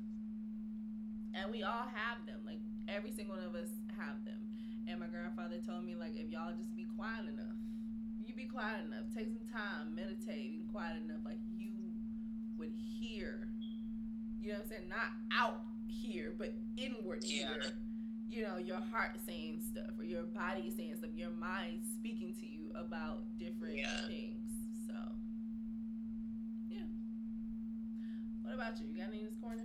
And we all have them. Like, every single one of us have them. And my grandfather told me, like, if y'all just be quiet enough, you be quiet enough, take some time, meditate, be quiet enough, like you would hear. You know what I'm saying? Not out here, but inward Yeah. here. You know, your heart saying stuff, or your body saying stuff, your mind speaking to you about different Yeah. things. So, yeah. What about you? You got any in this corner?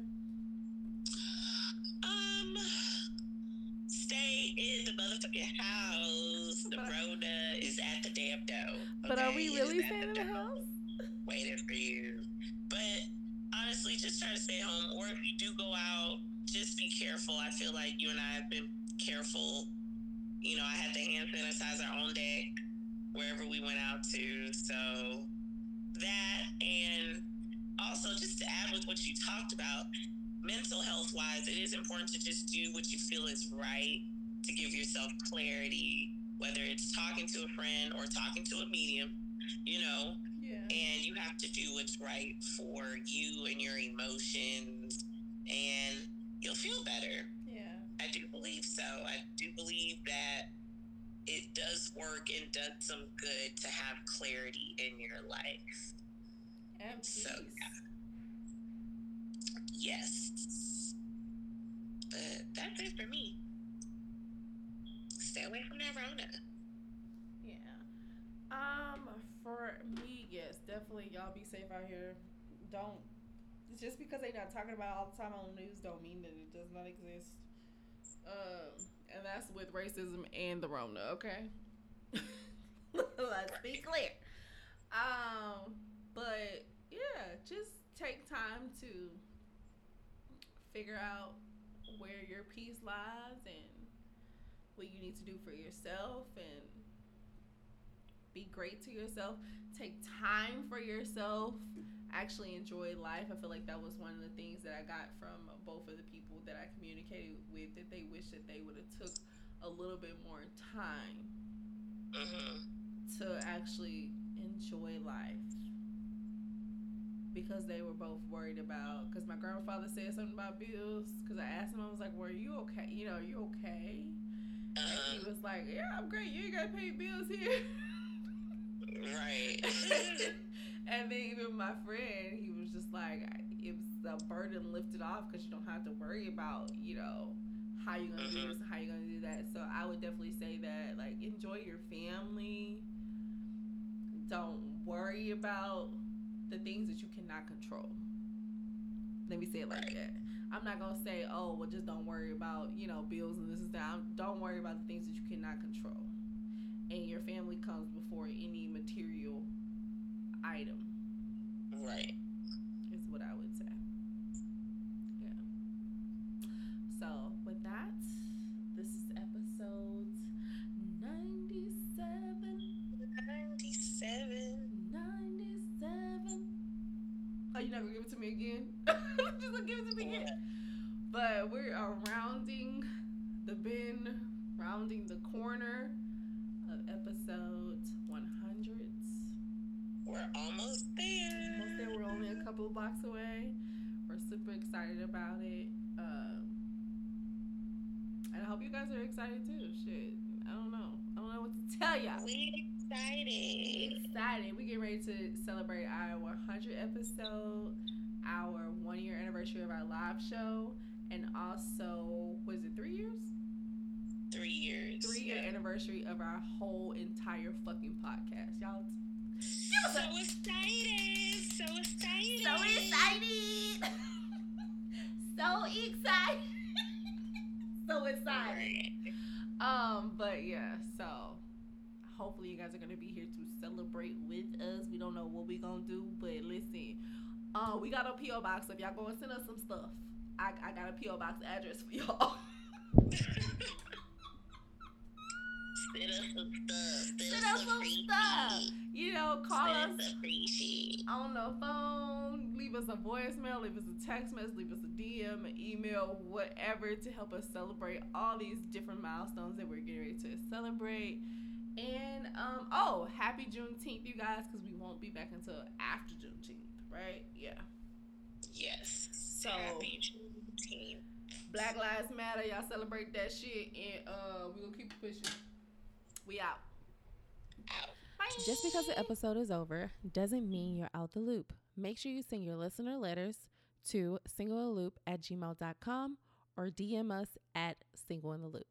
Um, stay in the motherfucking house. The Rona is at the damn door. But are we really staying in the door, house? Waiting for you. But honestly, just try to stay home. Or if you do go out, just be careful. I feel like you and I have been careful. You know, I had the hand sanitizer on deck wherever we went out to. So that and also just to add with what you talked about, mental health wise, it is important to just do what you feel is right to give yourself clarity, whether it's talking to a friend or talking to a medium, you know. And you have to do what's right for you and your emotions, and you'll feel better. Yeah. I do believe so. I do believe that it does work and does some good to have clarity in your life. And. So, Yes. But that's it for me. Stay away from that Rona. Yeah. Um, for me, yes, definitely. Y'all be safe out here. Don't just because they not talking about it all the time on the news don't mean that it does not exist. Um, and that's with racism and the Rona. Okay. Let's be clear. Um, but yeah, just take time to figure out where your peace lies and what you need to do for yourself and be great to yourself. Take time for yourself. Actually enjoy life. I feel like that was one of the things that I got from both of the people that I communicated with that they wish that they would have took a little bit more time hmm to actually enjoy life. Because they were both worried about because my grandfather said something about bills because i asked him i was like were you okay? You know are you okay? And he was like yeah i'm great. You ain't gotta pay bills here right. and then even my friend he was just like it was the burden lifted off because you don't have to worry about you know how you're gonna do Mhm. this and how you're gonna do that so i would definitely say that like enjoy your family don't worry about the things that you cannot control let me say it like Right. that i'm not gonna say oh well just don't worry about you know bills and this and that don't worry about the things that you cannot control and your family comes before any material item right. is what I would say. Yeah. So with that, this is episode 97. 97. 97. Oh, you never give it to me again? Just gonna give it to me again. But we are uh, rounding the bin, rounding the corner of episode 100. We're almost there. Almost there. We're only a couple of blocks away. We're super excited about it. Um, and I hope you guys are excited too. Shit. I don't know. I don't know what to tell y'all. We excited. excited. We get ready to celebrate our 100 episode, our one year anniversary of our live show, and also was it three years? Three years. Three year yeah. anniversary of our whole entire fucking podcast, y'all. So excited. So excited. So excited. so excited. so excited. Um, but yeah, so hopefully you guys are gonna be here to celebrate with us. We don't know what we gonna do, but listen, uh, we got a PO box. So if y'all go and send us some stuff, I, I got a PO box address for y'all. Send us some stuff. Send, Send us some stuff. shit. You know, call Send us us on the phone, leave us a voicemail, leave us a text message, leave us a DM, an email, whatever to help us celebrate all these different milestones that we're getting ready to celebrate. And um, oh, happy Juneteenth, you guys, because we won't be back until after Juneteenth, right? Yeah. Yes. So- Happy Juneteenth. Black Lives Matter, y'all celebrate that shit, and uh, we gonna keep pushing. We out. Bye. Just because the episode is over doesn't mean you're out the loop. Make sure you send your listener letters to singleintheloop at gmail.com or DM us at singleintheloop.